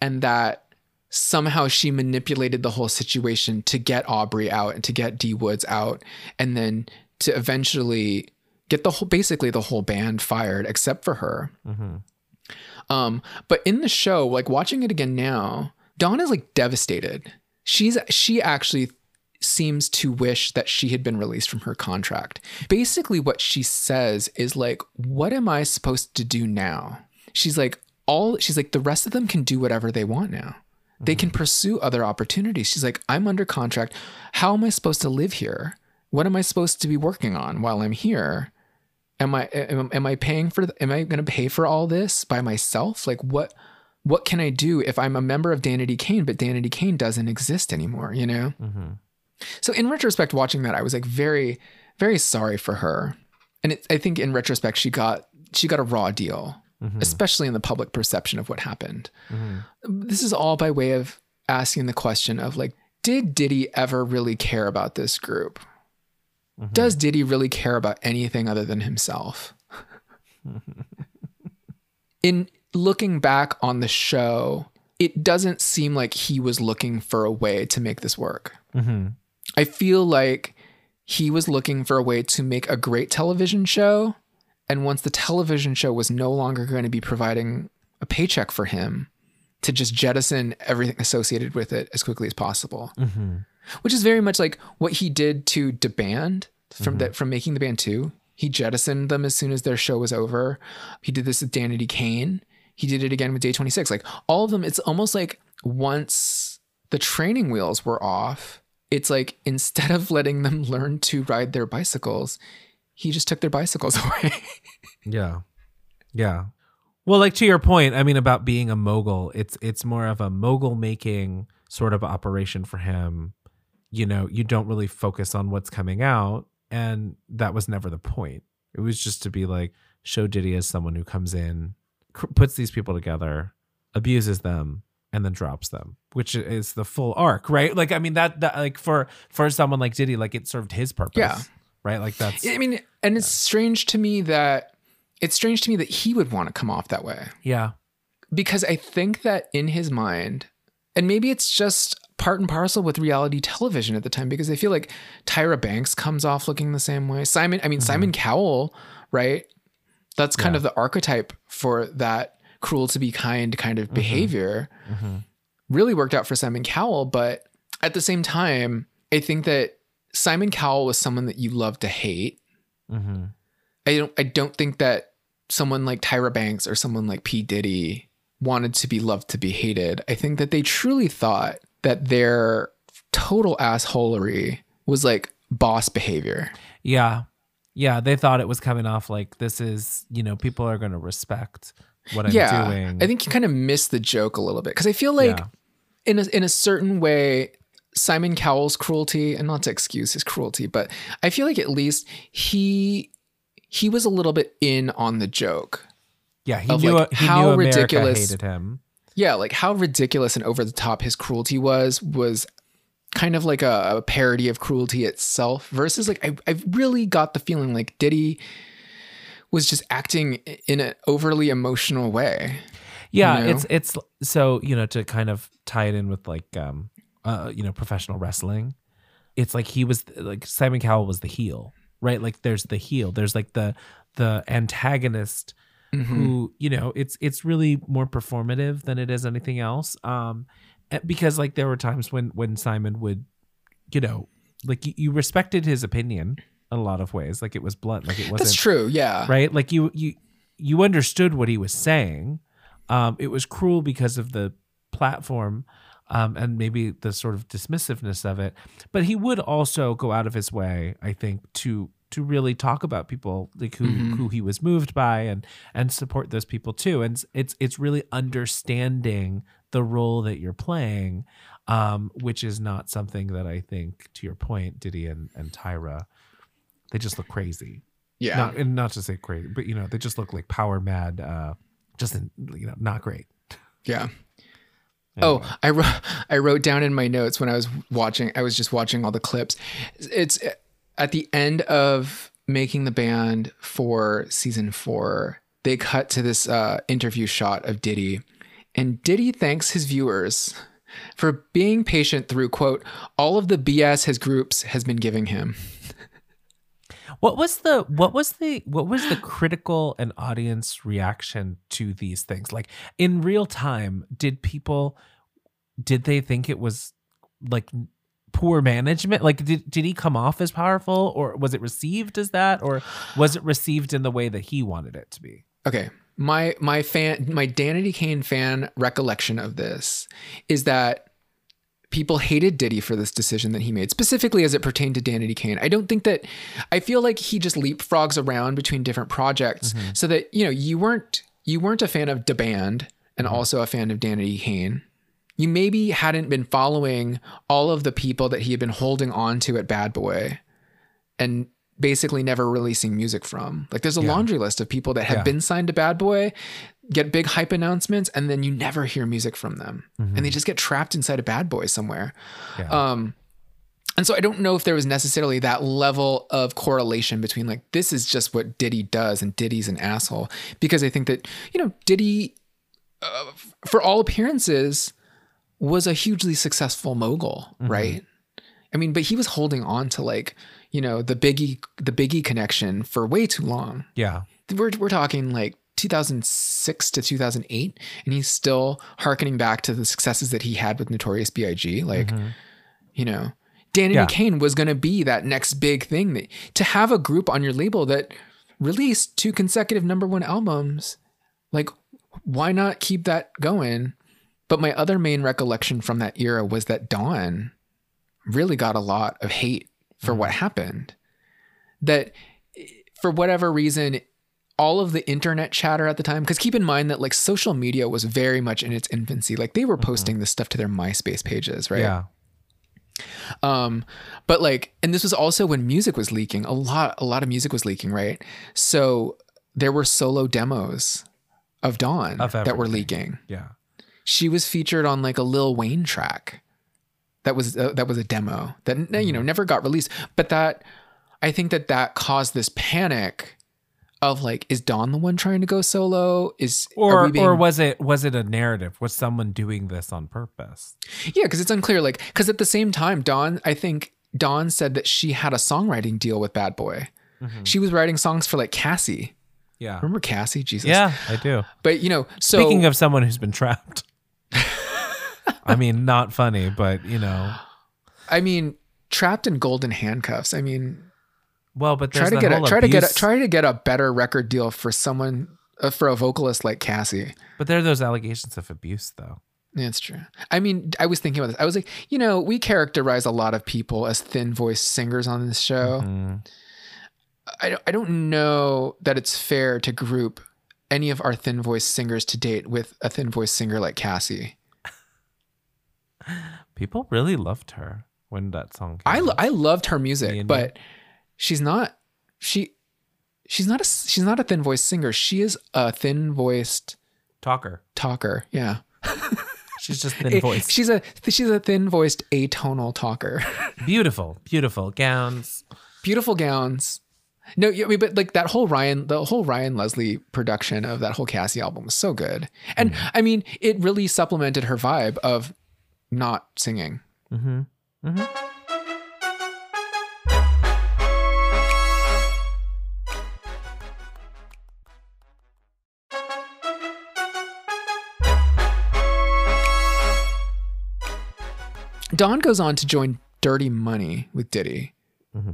and that somehow she manipulated the whole situation to get Aubrey out and to get D Woods out, and then to eventually get the whole basically the whole band fired except for her. Mm-hmm. Um, but in the show, like watching it again now, Dawn is like devastated. She's she actually seems to wish that she had been released from her contract. Basically, what she says is like, "What am I supposed to do now?" She's like, "All she's like, the rest of them can do whatever they want now. They can pursue other opportunities." She's like, "I'm under contract. How am I supposed to live here? What am I supposed to be working on while I'm here?" Am I am, am I paying for am I going to pay for all this by myself? Like what what can I do if I'm a member of Danity Kane but Danity Kane doesn't exist anymore, you know? Mm-hmm. So in retrospect watching that I was like very very sorry for her. And it, I think in retrospect she got she got a raw deal, mm-hmm. especially in the public perception of what happened. Mm-hmm. This is all by way of asking the question of like did Diddy ever really care about this group? Mm-hmm. Does Diddy really care about anything other than himself? In looking back on the show, it doesn't seem like he was looking for a way to make this work. Mm-hmm. I feel like he was looking for a way to make a great television show. And once the television show was no longer going to be providing a paycheck for him, to just jettison everything associated with it as quickly as possible mm-hmm. which is very much like what he did to the band from that mm-hmm. from making the band two. He jettisoned them as soon as their show was over. He did this with Danity Kane. He did it again with Day 26. Like all of them, it's almost like once the training wheels were off, it's like instead of letting them learn to ride their bicycles, he just took their bicycles away. Yeah. Yeah. Well, like to your point, I mean about being a mogul, it's it's more of a mogul making sort of operation for him. You know, you don't really focus on what's coming out, and that was never the point. It was just to be like show Diddy as someone who comes in, cr- puts these people together, abuses them, and then drops them, which is the full arc, right? Like, I mean that that like for for someone like Diddy, like it served his purpose, Yeah. right? Like that's I mean, and it's strange to me that it's strange to me that he would want to come off that way. yeah, because I think that in his mind, and maybe it's just part and parcel with reality television at the time, because I feel like Tyra Banks comes off looking the same way. Simon, I mean, mm-hmm. Simon Cowell, right? That's kind Yeah. of the archetype for that cruel to be kind kind of mm-hmm. behavior. Mm-hmm. Really worked out for Simon Cowell, but at the same time, I think that Simon Cowell was someone that you love to hate. I don't I don't think that someone like Tyra Banks or someone like P. Diddy wanted to be loved to be hated. I think that they truly thought that their total assholery was like boss behavior. Yeah. Yeah. They thought it was coming off like this is, you know, people are going to respect what I'm yeah. doing. I think you kind of missed the joke a little bit because I feel like Yeah. in a in a certain way Simon Cowell's cruelty and not to excuse his cruelty, but I feel like at least he he was a little bit in on the joke. yeah. He knew, like, he how knew ridiculous- hated him. yeah, like how ridiculous and over the top his cruelty was was kind of like a, a parody of cruelty itself. Versus like I I really got the feeling like Diddy was just acting in an overly emotional way. Yeah. you know? It's, it's so, you know, to kind of tie it in with like, um, uh, you know, professional wrestling, it's like he was like Simon Cowell was the heel, right? Like there's the heel, there's like the, the antagonist Mhm. who you know it's it's really more performative than it is anything else um eh, because like there were times when when simon would you know like you, you respected his opinion in a lot of ways like it was blunt like it wasn't That's true. Yeah. right like you you you understood what he was saying um it was cruel because of the platform um and maybe the sort of dismissiveness of it but he would also go out of his way i think to to really talk about people like who Mhm. who he was moved by and and support those people too and it's it's really understanding the role that you're playing um which is not something that i think to your point diddy and and tyra they just look crazy Yeah. not and not to say crazy, but you know, they just look like power mad, uh, just in, you know, not great. Yeah. Oh, I wrote I wrote down in my notes when I was watching. I was just watching all the clips. It's at the end of making the band for season four. They cut to this uh, interview shot of Diddy, and Diddy thanks his viewers for being patient through quote all of the BS his groups has been giving him. What was the what was the what was the critical and audience reaction to these things? Like in real time, did people did they think it was like poor management? Like did did he come off as powerful or was it received as that or was it received in the way that he wanted it to be? Okay. My my fan my Danity Kane fan recollection of this is that people hated Diddy for this decision that he made, specifically as it pertained to Danity Kane. I don't think that I feel like he just leapfrogs around between different projects mm-hmm. so that, you know, you weren't you weren't a fan of the band and mm-hmm. also a fan of Danity Kane. You maybe hadn't been following all of the people that he had been holding on to at Bad Boy and basically never releasing music from. Like there's a yeah. laundry list of people that have yeah. been signed to Bad Boy get big hype announcements and then you never hear music from them mm-hmm. and they just get trapped inside a bad boy somewhere yeah. um and so i don't know if there was necessarily that level of correlation between like this is just what diddy does and diddy's an asshole because i think that you know diddy uh, for all appearances was a hugely successful mogul mm-hmm. right i mean but he was holding on to like you know the biggie the biggie connection for way too long yeah we're, we're talking like 2006 to 2008 and he's still harkening back to the successes that he had with Notorious B.I.G. Like, mm-hmm. you know, Danity yeah. Kane was going to be that next big thing that to have a group on your label that released two consecutive number one albums. Like, why not keep that going? But my other main recollection from that era was that Dawn really got a lot of hate for mm-hmm. what happened. That for whatever reason, all of the internet chatter at the time because keep in mind that like social media was very much in its infancy like they were mm-hmm. posting mm-hmm. this stuff to their myspace pages right yeah um but like and this was also when music was leaking a lot a lot of music was leaking right so there were solo demos of dawn of that were leaking yeah she was featured on like a lil wayne track that was uh, that was a demo that mm-hmm. you know mm-hmm. never got released but that i think that that caused this panic of like is Dawn the one trying to go solo? Is or being... or was it was it a narrative? Was someone doing this on purpose? Yeah, because it's unclear. Like because at the same time, Dawn, I think Dawn said that she had a songwriting deal with Bad Boy. Mm-hmm. She was writing songs for like Cassie. Yeah, remember Cassie? Jesus. Yeah, I do. But you know, so speaking of someone who's been trapped. I mean, not funny, but you know. I mean, trapped in golden handcuffs. I mean, well, but try to get a, try to get a, try to get a better record deal for someone uh, for a vocalist like Cassie. But there are those allegations of abuse, though. That's true. I mean, I was thinking about this. I was like, you know, we characterize a lot of people as thin voiced singers on this show. Mm-hmm. I, I don't know that it's fair to group any of our thin voiced singers to date with a thin voiced singer like Cassie. People really loved her when that song came I, out. I loved her music, but she's not she she's not a she's not a thin voiced singer. She is a thin voiced talker. Talker, yeah. she's just thin voiced. She's a she's a thin voiced atonal talker. beautiful, beautiful gowns. Beautiful gowns. No, I mean, but like that whole Ryan, the whole Ryan Leslie production of that whole Cassie album was so good, and mm I mean, it really supplemented her vibe of not singing. Mm-hmm. Mm-hmm. Dawn goes on to join Dirty Money with Diddy, mm-hmm.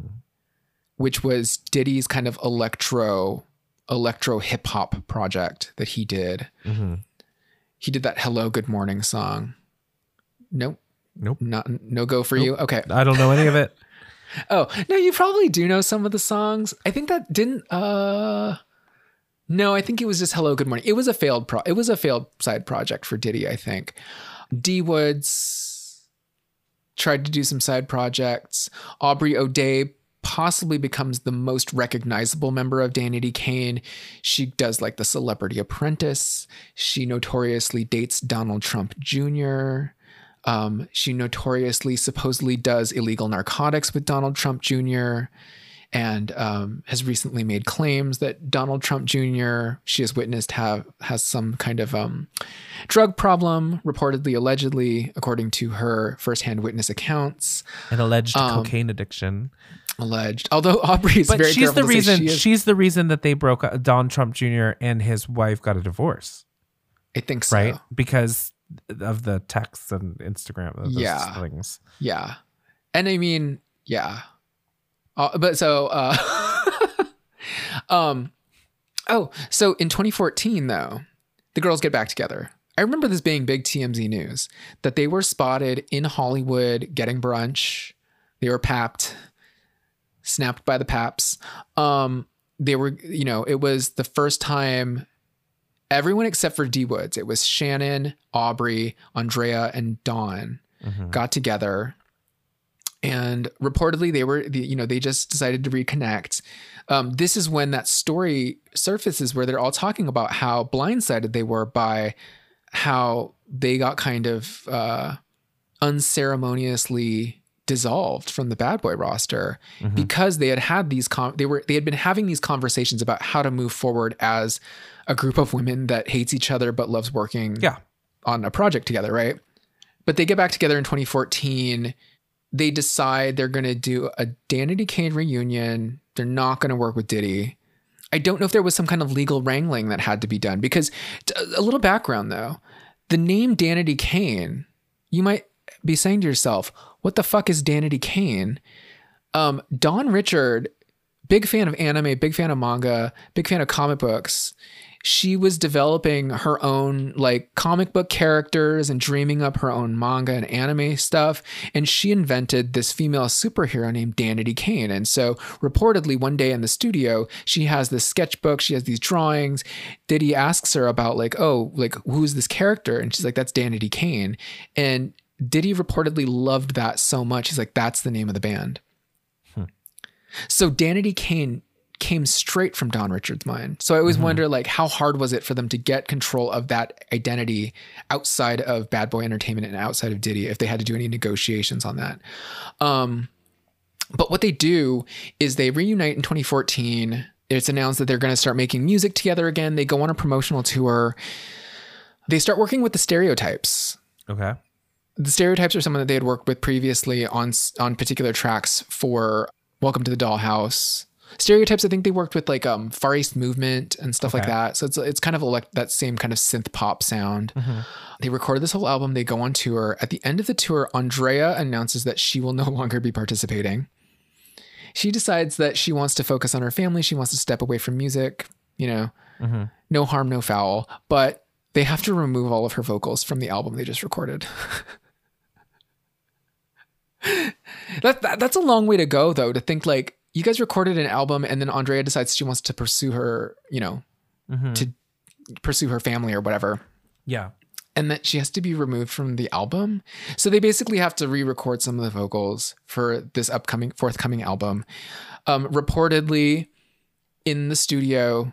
which was Diddy's kind of electro electro hip hop project that he did. Mm-hmm. He did that "Hello, Good Morning" song. Nope. Nope. Not no go for nope. you. Okay. I don't know any of it. oh no, you probably do know some of the songs. I think that didn't. uh No, I think it was just "Hello, Good Morning." It was a failed pro. It was a failed side project for Diddy. I think. D Woods tried to do some side projects. Aubrey O'Day possibly becomes the most recognizable member of Danity Kane. She does like the Celebrity Apprentice. She notoriously dates Donald Trump Jr. Um, she notoriously, supposedly, does illegal narcotics with Donald Trump Jr. and um, has recently made claims that Donald Trump Jr. she has witnessed have has some kind of um, drug problem, reportedly, allegedly, according to her firsthand witness accounts. An alleged Um, cocaine addiction. Alleged, although Aubrey is But very she's the reason. she she's the reason that they broke. up- Don Trump Jr. and his wife got a divorce, I think so. right? Because of the texts and Instagram. those Yeah. things. Yeah. And I mean, yeah. Uh, but so uh um oh, so in 2014 though, the girls get back together. I remember this being big TMZ news that they were spotted in Hollywood getting brunch. They were papped, snapped by the paps. Um they were, you know, it was the first time everyone except for D Woods. It was Shannon, Aubrey, Andrea, and Dawn Mhm. got together and reportedly they were the- you know they just decided to reconnect um, this is when that story surfaces where they're all talking about how blindsided they were by how they got kind of uh, unceremoniously dissolved from the bad boy roster Mhm. because they had had these con- they were they had been having these conversations about how to move forward as a group of women that hates each other but loves working Yeah. on a project together, right? But they get back together in 2014. They decide they're going to do a Danity Kane reunion. They're not going to work with Diddy. I don't know if there was some kind of legal wrangling that had to be done because a little background though. The name Danity Kane, you might be saying to yourself, what the fuck is Danity Kane? Um, Dawn Richard, big fan of anime, big fan of manga, big fan of comic books. She was developing her own like comic book characters and dreaming up her own manga and anime stuff. And she invented this female superhero named Danity Kane. And so, reportedly, one day in the studio, she has this sketchbook, she has these drawings. Diddy asks her about, like, oh, like, who's this character? And she's like, that's Danity Kane. And Diddy reportedly loved that so much. He's like, that's the name of the band. Hmm. So Danity Kane came straight from Dawn Richard's mind. So I always wonder like how hard was it for them to get control of that identity outside of Bad Boy Entertainment and outside of Diddy if they had to do any negotiations on that. Um but what they do is they reunite in 2014. It's announced that they're going to start making music together again. They go on a promotional tour. They start working with the stereotypes Okay. the stereotypes are someone that they had worked with previously on on particular tracks for Welcome to the Dollhouse. Stereotypes, I think they worked with like um Far East Movement and stuff like that. So it's it's kind of like that same kind of synth pop sound. Mhm. They recorded this whole album. They go on tour. At the end of the tour, Andrea announces that she will no longer be participating. She decides that she wants to focus on her family. She wants to step away from music. You know, Mhm. no harm, no foul. But they have to remove all of her vocals from the album they just recorded. that, that that's a long way to go though to think like you guys recorded an album and then Andrea decides she wants to pursue her, you know, Mhm. To- pursue her family or whatever. yeah. And that she has to be removed from the album. So they basically have to re-record some of the vocals for this upcoming forthcoming album. Um, reportedly in the studio,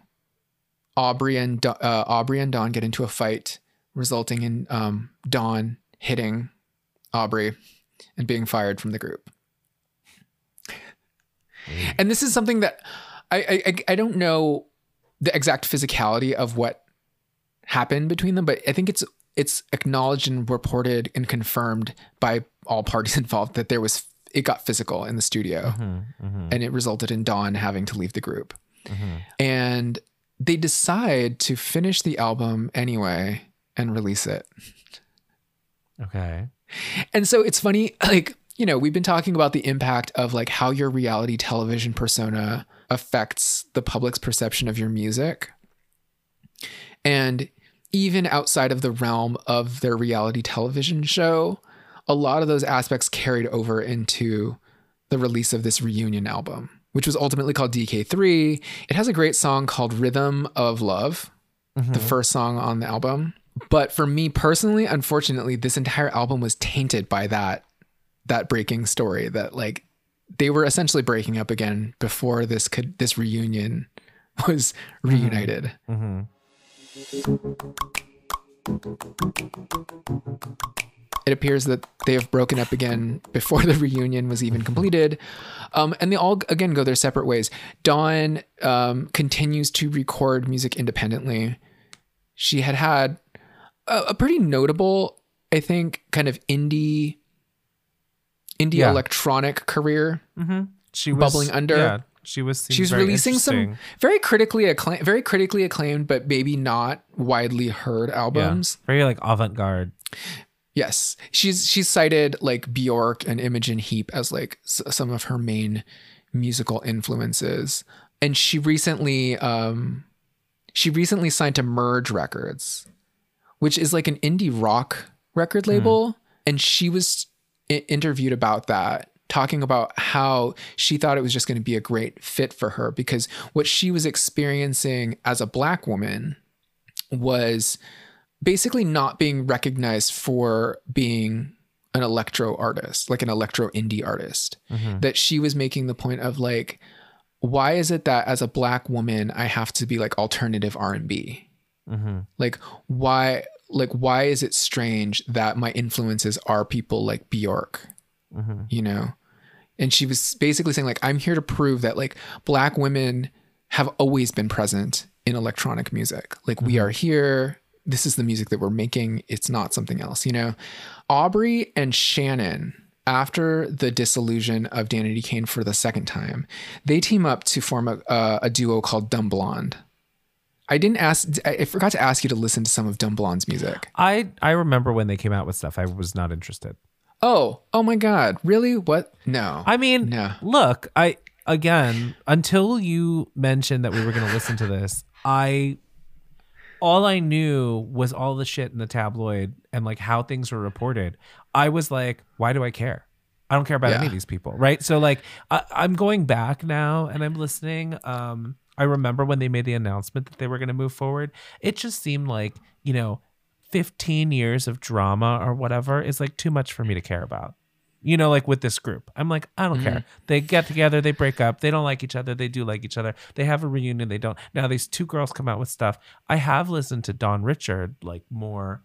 Aubrey and uh, Aubrey and Dawn get into a fight, resulting in um, Dawn hitting Aubrey and being fired from the group. And this is something that I, I I- don't know the exact physicality of what happened between them, but I think it's it's acknowledged and reported and confirmed by all parties involved that there was it got physical in the studio Mhm. Mhm. and it resulted in Dawn having to leave the group. Mhm. And they decide to finish the album anyway and release it. Okay. And so it's funny, like, you know, we've been talking about the impact of like how your reality television persona affects the public's perception of your music. And even outside of the realm of their reality television show, a lot of those aspects carried over into the release of this reunion album, which was ultimately called DK3. It has a great song called Rhythm of Love, the Mhm. first song on the album. But for me personally, unfortunately, this entire album was tainted by that that breaking story that like they were essentially breaking up again before this could this reunion was reunited. Mm-hmm. It appears that they have broken up again before the reunion was even completed. Um, and they all, again, go their separate ways. Dawn um, continues to record music independently. She had had a, a pretty notable, I think, kind of indie, indie Yeah. electronic career. Mm-hmm. She was Bubbling under. Yeah, she was. She was releasing some very critically acclaimed, very critically acclaimed, but maybe not widely heard Yeah. albums. very like avant garde. Yes, she's she's cited like Bjork and Imogen Heap as like s- some of her main musical influences, and she recently um she recently signed to Merge Records, which is like an indie rock record label, and she was interviewed about that talking about how she thought it was just going to be a great fit for her because what she was experiencing as a black woman was basically not being recognized for being an electro artist, like an electro indie artist. That she was making the point of like, why is it that as a black woman I have to be like alternative R and B? Mm-hmm. Like why like why is it strange that my influences are people like Bjork? Mm-hmm. You know? And she was basically saying like I'm here to prove that like black women have always been present in electronic music. Like we are here. This is the music that we're making. It's not something else, you know? Aubrey and Shannon, after the dissolution of Danity Kane for the second time, they team up to form a, uh, a duo called Dumb Blonde. I didn't ask, I forgot to ask you to listen to some of Dumb Blonde's music. I I remember when they came out with stuff. I was not interested. Oh, oh my God. Really? What? No. I mean, No. look, I again until you mentioned that we were going to listen to this, I all I knew was all the shit in the tabloid and like how things were reported. I was like, why do I care? I don't care about any of these people, right? So like, I, I'm going back now and I'm listening. Um, I remember when they made the announcement that they were going to move forward. It just seemed like you know, 15 years of drama or whatever is like too much for me to care about you know, like with this group. I'm like, I don't care. They get together, they break up, they don't like each other, they do like each other. They have a reunion, they don't. Now these two girls come out with stuff. I have listened to Dawn Richard like more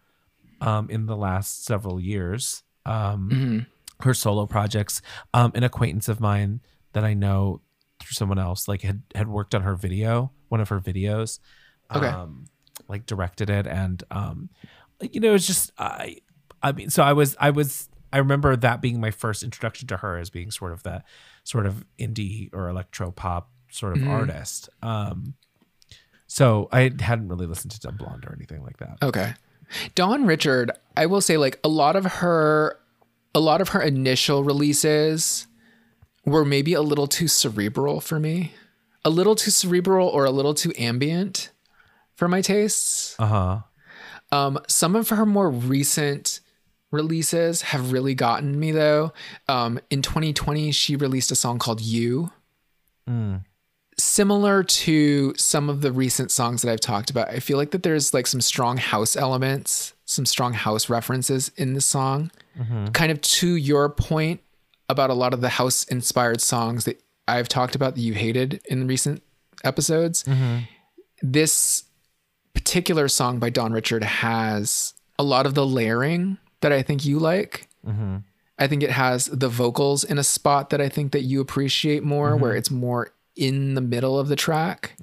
um in the last several years. Um Mhm. her solo projects. Um an acquaintance of mine that I know someone else like had had worked on her video, one of her videos. Okay. Um like directed it and um you know, it's just I I mean, so I was I was I remember that being my first introduction to her as being sort of the sort of indie or electro pop sort of Mhm. artist. Um so I hadn't really listened to Dumb Blonde or anything like that. Okay. Dawn Richard, I will say like a lot of her a lot of her initial releases were maybe a little too cerebral for me. A little too cerebral or a little too ambient for my tastes. Uh-huh. Um, some of her more recent releases have really gotten me though. Um, in 2020, she released a song called You. Mm. Similar to some of the recent songs that I've talked about, I feel like that there's like some strong house elements, some strong house references in the song. Kind of to your point about a lot of the house inspired songs that I've talked about that you hated in recent episodes. Mm-hmm. This particular song by Dawn Richard has a lot of the layering that I think you like. Mm-hmm. I think it has the vocals in a spot that I think that you appreciate more, mm-hmm. where it's more in the middle of the track.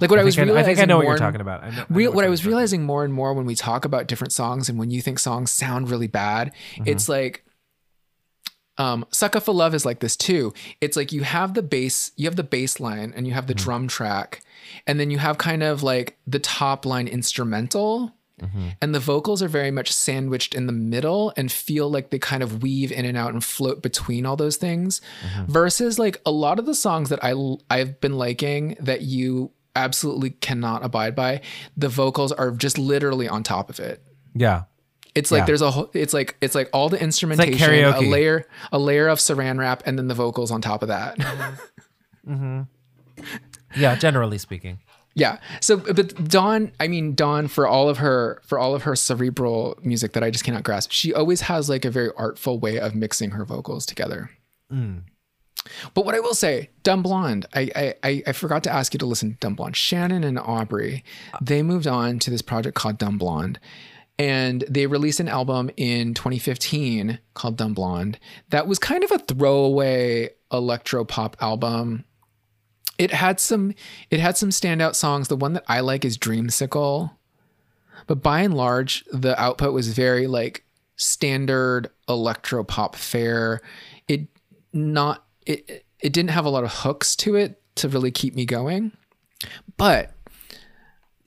Like what I, I, was think I, I think I know what you're talking about. I know, I know what I was realizing more and more when we talk about different songs and when you think songs sound really bad, Mm-hmm. it's like um Sucka for Love is like this too. It's like you have the bass, you have the bass line and you have the Mm-hmm. drum track, and then you have kind of like the top line instrumental. Mm-hmm. And the vocals are very much sandwiched in the middle and feel like they kind of weave in and out and float between all those things. Mm-hmm. Versus like a lot of the songs that I I've been liking that you absolutely cannot abide by, the vocals are just literally on top of it. Yeah. It's like Yeah. there's a whole, it's like it's like all the instrumentation, a karaoke. layer a layer of saran wrap and then the vocals on top of that. Mm-hmm. Yeah, generally speaking. yeah. So but Dawn, I mean Dawn for all of her for all of her cerebral music that I just cannot grasp. She always has like a very artful way of mixing her vocals together. Mm. But what I will say, Dumb Blonde, I, I I I forgot to ask you to listen to Dumb Blonde. Shannon and Aubrey, uh, they moved on to this project called Dumb Blonde. And they released an album in 2015 called Dumb Blonde that was kind of a throwaway electro pop album. It had some it had some standout songs. The one that I like is Dreamsicle. But by and large, the output was very like standard electro pop fare. It not it it didn't have a lot of hooks to it to really keep me going. But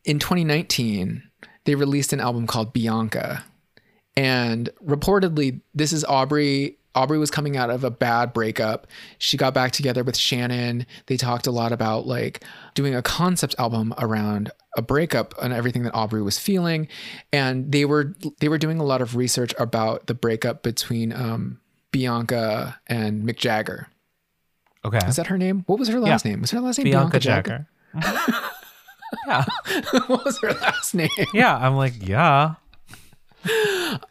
in 2019, they released an album called Bianca. And reportedly, this is Aubrey. Aubrey was coming out of a bad breakup. She got back together with Shannon. They talked a lot about like doing a concept album around a breakup and everything that Aubrey was feeling. And they were they were doing a lot of research about the breakup between um, Bianca and Mick Jagger. Okay. Is that her name? What was her last name? Was her last name Bianca, Bianca, Jagger. yeah. what was her last name? Yeah. I'm like, yeah.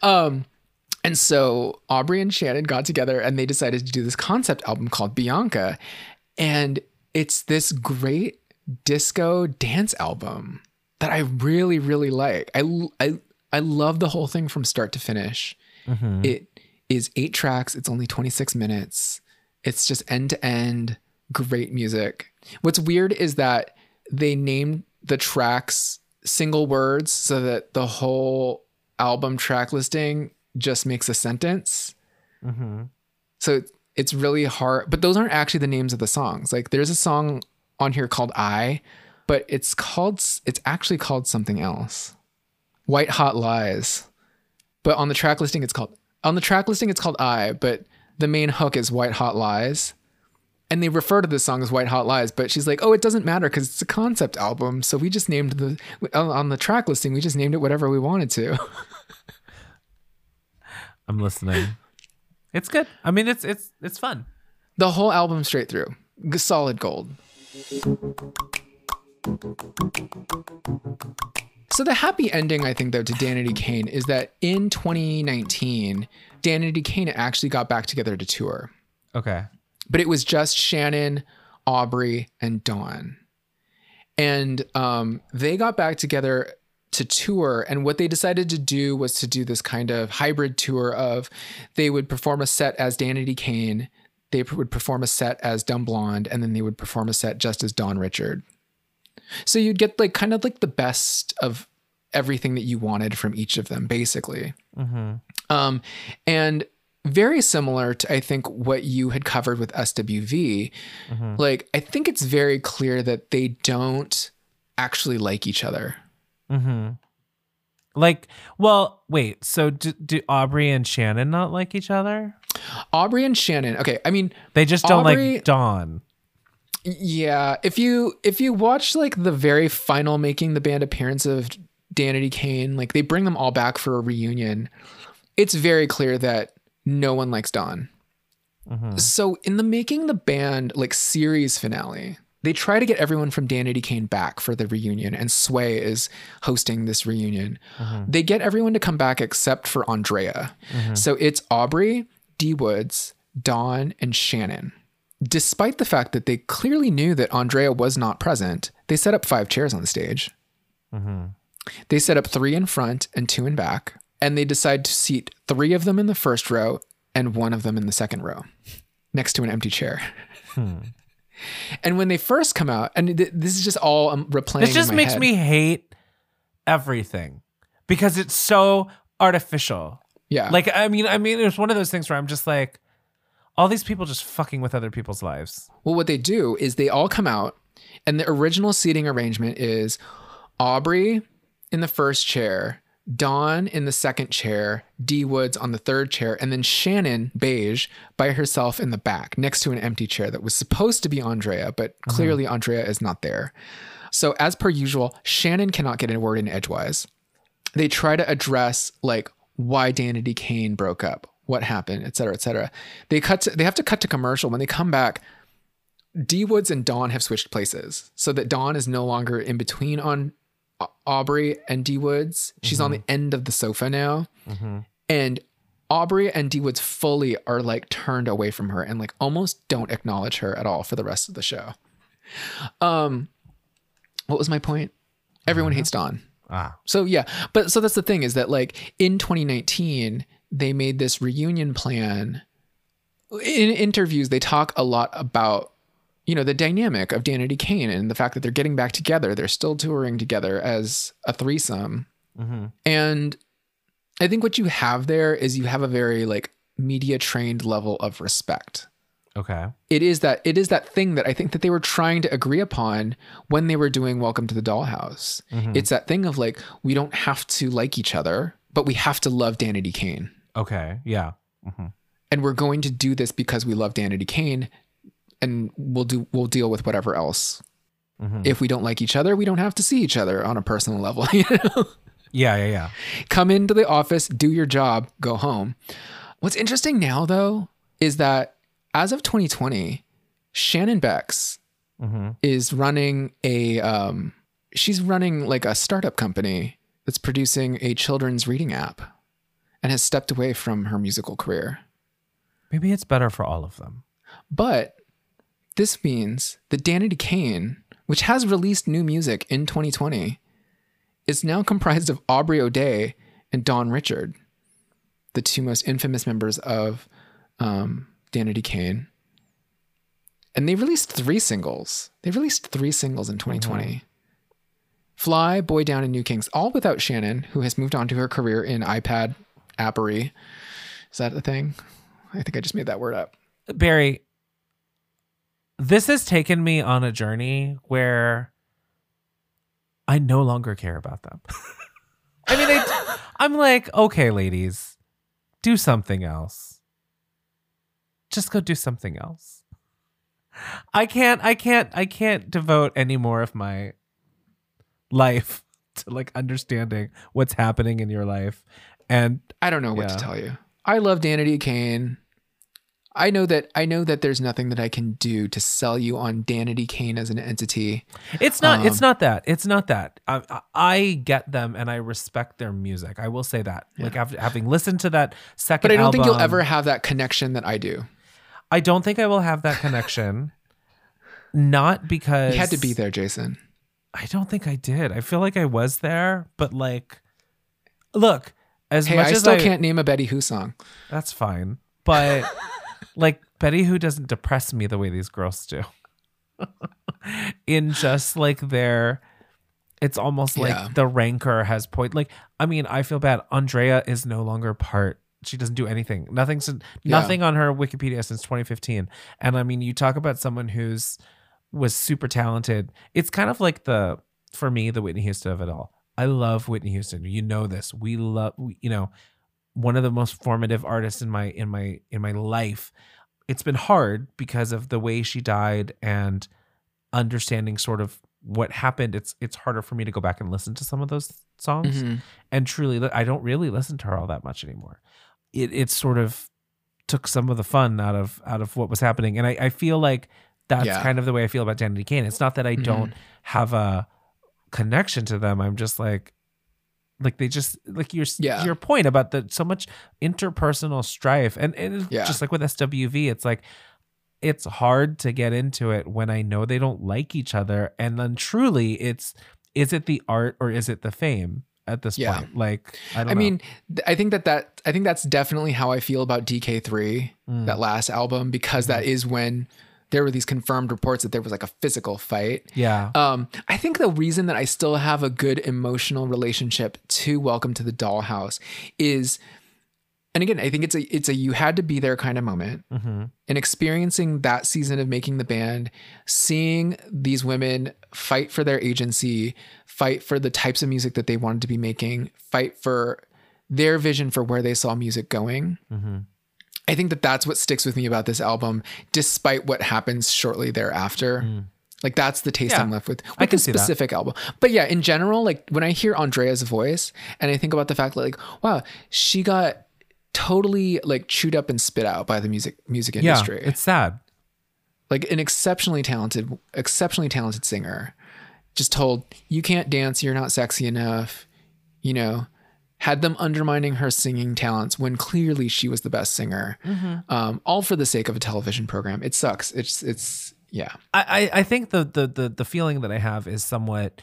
Um, And so Aubrey and Shannon got together and they decided to do this concept album called Bianca. And it's this great disco dance album that I really, really like. I, I, I love the whole thing from start to finish. It is eight tracks, it's only 26 minutes. It's just end to end, great music. What's weird is that they named the tracks single words so that the whole album track listing just makes a sentence. Mm-hmm. So it's really hard, but those aren't actually the names of the songs. Like there's a song on here called I, but it's called, it's actually called something else. White Hot Lies. But on the track listing, it's called, on the track listing, it's called I, but the main hook is White Hot Lies. And they refer to this song as White Hot Lies, but she's like, oh, it doesn't matter because it's a concept album. So we just named the, on the track listing, we just named it whatever we wanted to. I'm listening. It's good. I mean, it's it's it's fun. The whole album straight through. G- Solid gold. So the happy ending, I think, though, to Danity Kane is that in 2019, Danity Kane actually got back together to tour. Okay. But it was just Shannon, Aubrey, and Dawn. And um, they got back together to tour. And what they decided to do was to do this kind of hybrid tour of they would perform a set as Danity Kane, they would perform a set as Dumblonde, and then they would perform a set just as Dawn Richard. So you'd get like kind of like the best of everything that you wanted from each of them, basically. Um, and very similar to I think what you had covered with SWV. Mm-hmm. Like I think it's very clear that they don't actually like each other. Mm-hmm. Like, well, wait. So do, do Aubrey and Shannon not like each other? Aubrey and Shannon. Okay, I mean, They just don't Aubrey- like Dawn. yeah. If you if you watch like the very final making the band appearance of Danity Kane, like they bring them all back for a reunion. It's very clear that no one likes Dawn. Mm-hmm. So in the making the band like series finale, they try to get everyone from Danity Kane back for the reunion, and Sway is hosting this reunion. Mm-hmm. They get everyone to come back except for Aundrea. Mm-hmm. So it's Aubrey, D Woods, Dawn, and Shannon. Despite the fact that they clearly knew that Aundrea was not present, they set up five chairs on the stage. They set up three in front and two in back, and they decide to seat three of them in the first row and one of them in the second row next to an empty chair. And when they first come out, and th- this is just all um, replaying. This just makes head. me hate everything because it's so artificial. Yeah. Like, I mean, I mean, it's one of those things where I'm just like, all these people just fucking with other people's lives. Well, what they do is they all come out, and the original seating arrangement is Aubrey in the first chair, Dawn in the second chair, D Woods on the third chair, and then Shannon Bex by herself in the back next to an empty chair that was supposed to be Aundrea, but uh-huh. clearly Aundrea is not there. So, as per usual, Shannon cannot get a word in edgewise. They try to address like why Danity Kane broke up, what happened, et cetera, et cetera. They cut. To, they have to cut to commercial when they come back. D Woods and Dawn have switched places so that Dawn is no longer in between on Aubrey and D Woods. She's on the end of the sofa now. And Aubrey and D Woods fully are like turned away from her and like almost don't acknowledge her at all for the rest of the show. Um, what was my point? Everyone hates Dawn. Ah. So yeah, but so that's the thing is that like in 2019 they made this reunion plan. In interviews, they talk a lot about you know the dynamic of Danity Kane and the fact that they're getting back together. They're still touring together as a threesome, Mm-hmm. and I think what you have there is you have a very like media trained level of respect Okay. it is that it is that thing that I think that they were trying to agree upon when they were doing Welcome to the Dollhouse. It's that thing of like we don't have to like each other, but we have to love Danity Kane. Okay. Yeah. And we're going to do this because we love Danity Kane and we'll do we'll deal with whatever else. If we don't like each other, we don't have to see each other on a personal level, you know? Yeah. Yeah. Yeah. come into the office, do your job, go home. What's interesting now, though, is that as of 2020, Shannon Bex is running a, um, she's running like a startup company that's producing a children's reading app and has stepped away from her musical career. Maybe it's better for all of them. But this means that Danity Kane, which has released new music in 2020, is now comprised of Aubrey O'Day and Dawn Richard, the two most infamous members of um, Danity Kane. And they released three singles. They released three singles in 2020. Fly, Boy Down, and New Kings, all without Shannon, who has moved on to her career in iPad appery. Is that a thing? I think I just made that word up. Barry, this has taken me on a journey where I no longer care about them. I mean, I, I'm like, okay, ladies, do something else. Just go do something else. I can't, I can't, I can't devote any more of my life to like understanding what's happening in your life. And I don't know what to tell you. I love Danity Kane. I know that I know that there's nothing that I can do to sell you on Danity Kane as an entity. It's not. it's Um, not that. It's not that. I, I- get them and I respect their music. I will say that. Like after having listened to that second, But I don't think you'll ever have that connection that I do. I don't think I will have that connection. not because You had to be there, Jason. I don't think I did. I feel like I was there, but like, look. As Hey, much I as still I, can't name a Betty Who song. That's fine, but like Betty, who doesn't depress me the way these girls do. In just like their, it's almost like Yeah. the rancor has point. Like, I mean, I feel bad. Aundrea is no longer part. She doesn't do anything. Nothing. since Yeah. Nothing on her Wikipedia since 2015. And I mean, you talk about someone who's was super talented. It's kind of like the for me the Whitney Houston of it all. I love Whitney Houston. You know this. We love. We, you know, one of the most formative artists in my in my in my life. It's been hard because of the way she died and understanding sort of what happened. It's it's harder for me to go back and listen to some of those songs. Mhm. And truly, I don't really listen to her all that much anymore. It it sort of took some of the fun out of out of what was happening, and I, I feel like that's Yeah. kind of the way I feel about Danity Kane. It's not that I don't have a connection to them. I'm just like like they just like your Yeah. your point about the so much interpersonal strife and, and Yeah. just like with SWV it's like it's hard to get into it when I know they don't like each other and then truly it's is it the art or is it the fame at this Yeah. point like I don't I mean, I think that that I think that's definitely how I feel about DK3, Mm. that last album, because that is when there were these confirmed reports that there was like a physical fight. yeah Um, I think the reason that I still have a good emotional relationship to Welcome to the Dollhouse is, and again, I think it's a it's a you had to be there kind of moment, hmm and experiencing that season of making the band, seeing these women fight for their agency, fight for the types of music that they wanted to be making, fight for their vision for where they saw music going. hmm I think that that's what sticks with me about this album, despite what happens shortly thereafter. Like that's the taste Mm. Yeah, I'm left with I with can this see that. specific album. But yeah, in general, like when I hear Aundrea's voice and I think about the fact that like, wow, she got totally like chewed up and spit out by the music music industry. yeah industry. it's sad like an exceptionally talented, exceptionally talented singer, just told you can't dance, you're not sexy enough, you know, had them undermining her singing talents when clearly she was the best singer, um, all for the sake of a television program. It sucks. It's it's yeah. I, I I think the, the the the feeling that I have is somewhat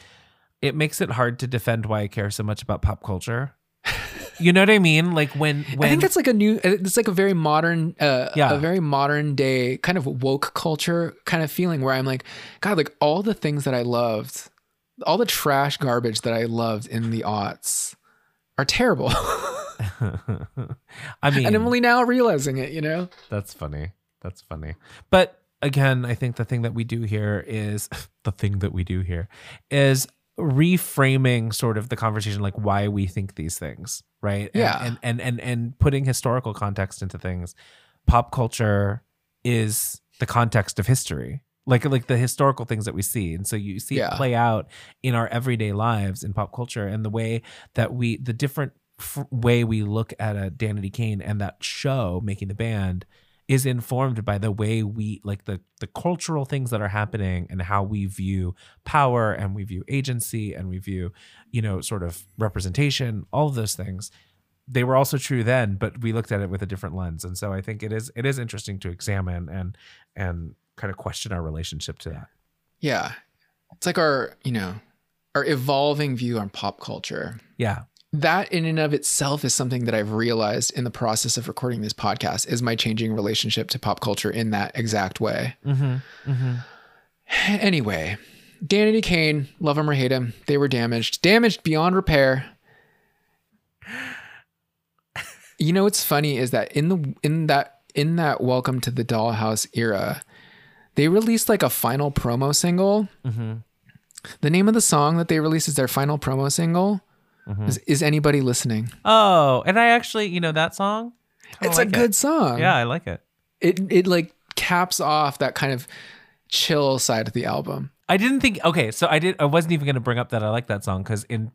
it makes it hard to defend why I care so much about pop culture. you know what I mean? Like when when I think that's like a new. It's like a very modern, uh, Yeah. a very modern day kind of woke culture kind of feeling where I'm like, God, like all the things that I loved, all the trash garbage that I loved in the aughts are terrible, I mean and I'm only now realizing it. You know? That's funny. That's funny. But again, I think the thing that we do here is the thing that we do here is reframing sort of the conversation like why we think these things, right? And- Yeah. And and and and putting historical context into things. Pop culture is the context of history. Like like the historical things that we see. And so you see Yeah. it play out in our everyday lives in pop culture and the way that we the different f- way we look at a Danity Kane and that show making the band is informed by the way we like the the cultural things that are happening and how we view power and we view agency and we view you know sort of representation all of those things they were also true then but we looked at it with a different lens and so i think it is it is interesting to examine and and kind of question our relationship to that Yeah. It's like our, you know, our evolving view on pop culture. yeah That in and of itself is something that I've realized in the process of recording this podcast is my changing relationship to pop culture in that exact way. mm-hmm mm-hmm Anyway, Danity Kane, love him or hate him, they were damaged, damaged beyond repair. You know what's funny is that in the in that in that Welcome to the Dollhouse era, they released like a final promo single. mm-hmm The name of the song that they released is their final promo single. Is, is anybody listening? oh and i actually you know that song it's like a it. good song. yeah i like it It it like caps off that kind of chill side of the album. I didn't think. Okay, so I did. I wasn't even going to bring up that I like that song because in,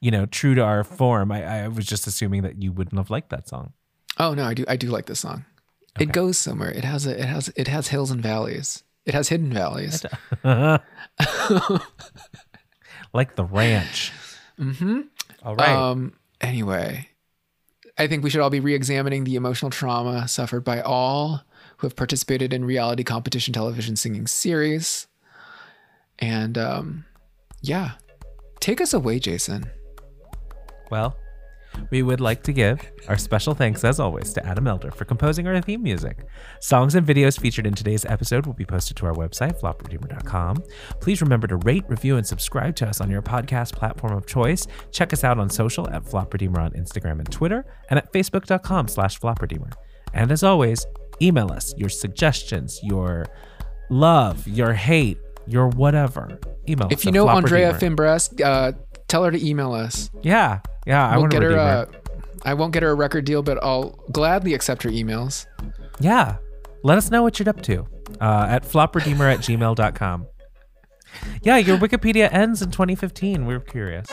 you know, true to our form, I, I was just assuming that you wouldn't have liked that song. Oh no, I do I do like this song. It goes somewhere. It has a it has it has hills and valleys. It has hidden valleys. like the ranch. mm-hmm. All right. Um anyway, I think we should all be re-examining the emotional trauma suffered by all who have participated in reality competition television singing series. And um yeah. Take us away, Jason. well, we would like to give our special thanks, as always, to Adam Elder for composing our theme music. Songs and videos featured in today's episode will be posted to our website, flopredeemer.com. Please remember to rate, review, and subscribe to us on your podcast platform of choice. Check us out on social at flopredeemer on Instagram and Twitter, and at facebook.com slash flopredeemer. And as always, email us your suggestions, your love, your hate, your whatever. Email us If you know Aundrea. Fimbres, uh tell her to email us. Yeah, yeah, I we'll want to get her uh, I won't get her a record deal, but I'll gladly accept her emails. Yeah. Let us know what you're up to uh, at flopredeemer at gmail.com. Yeah, your Wikipedia ends in 2015. We're curious.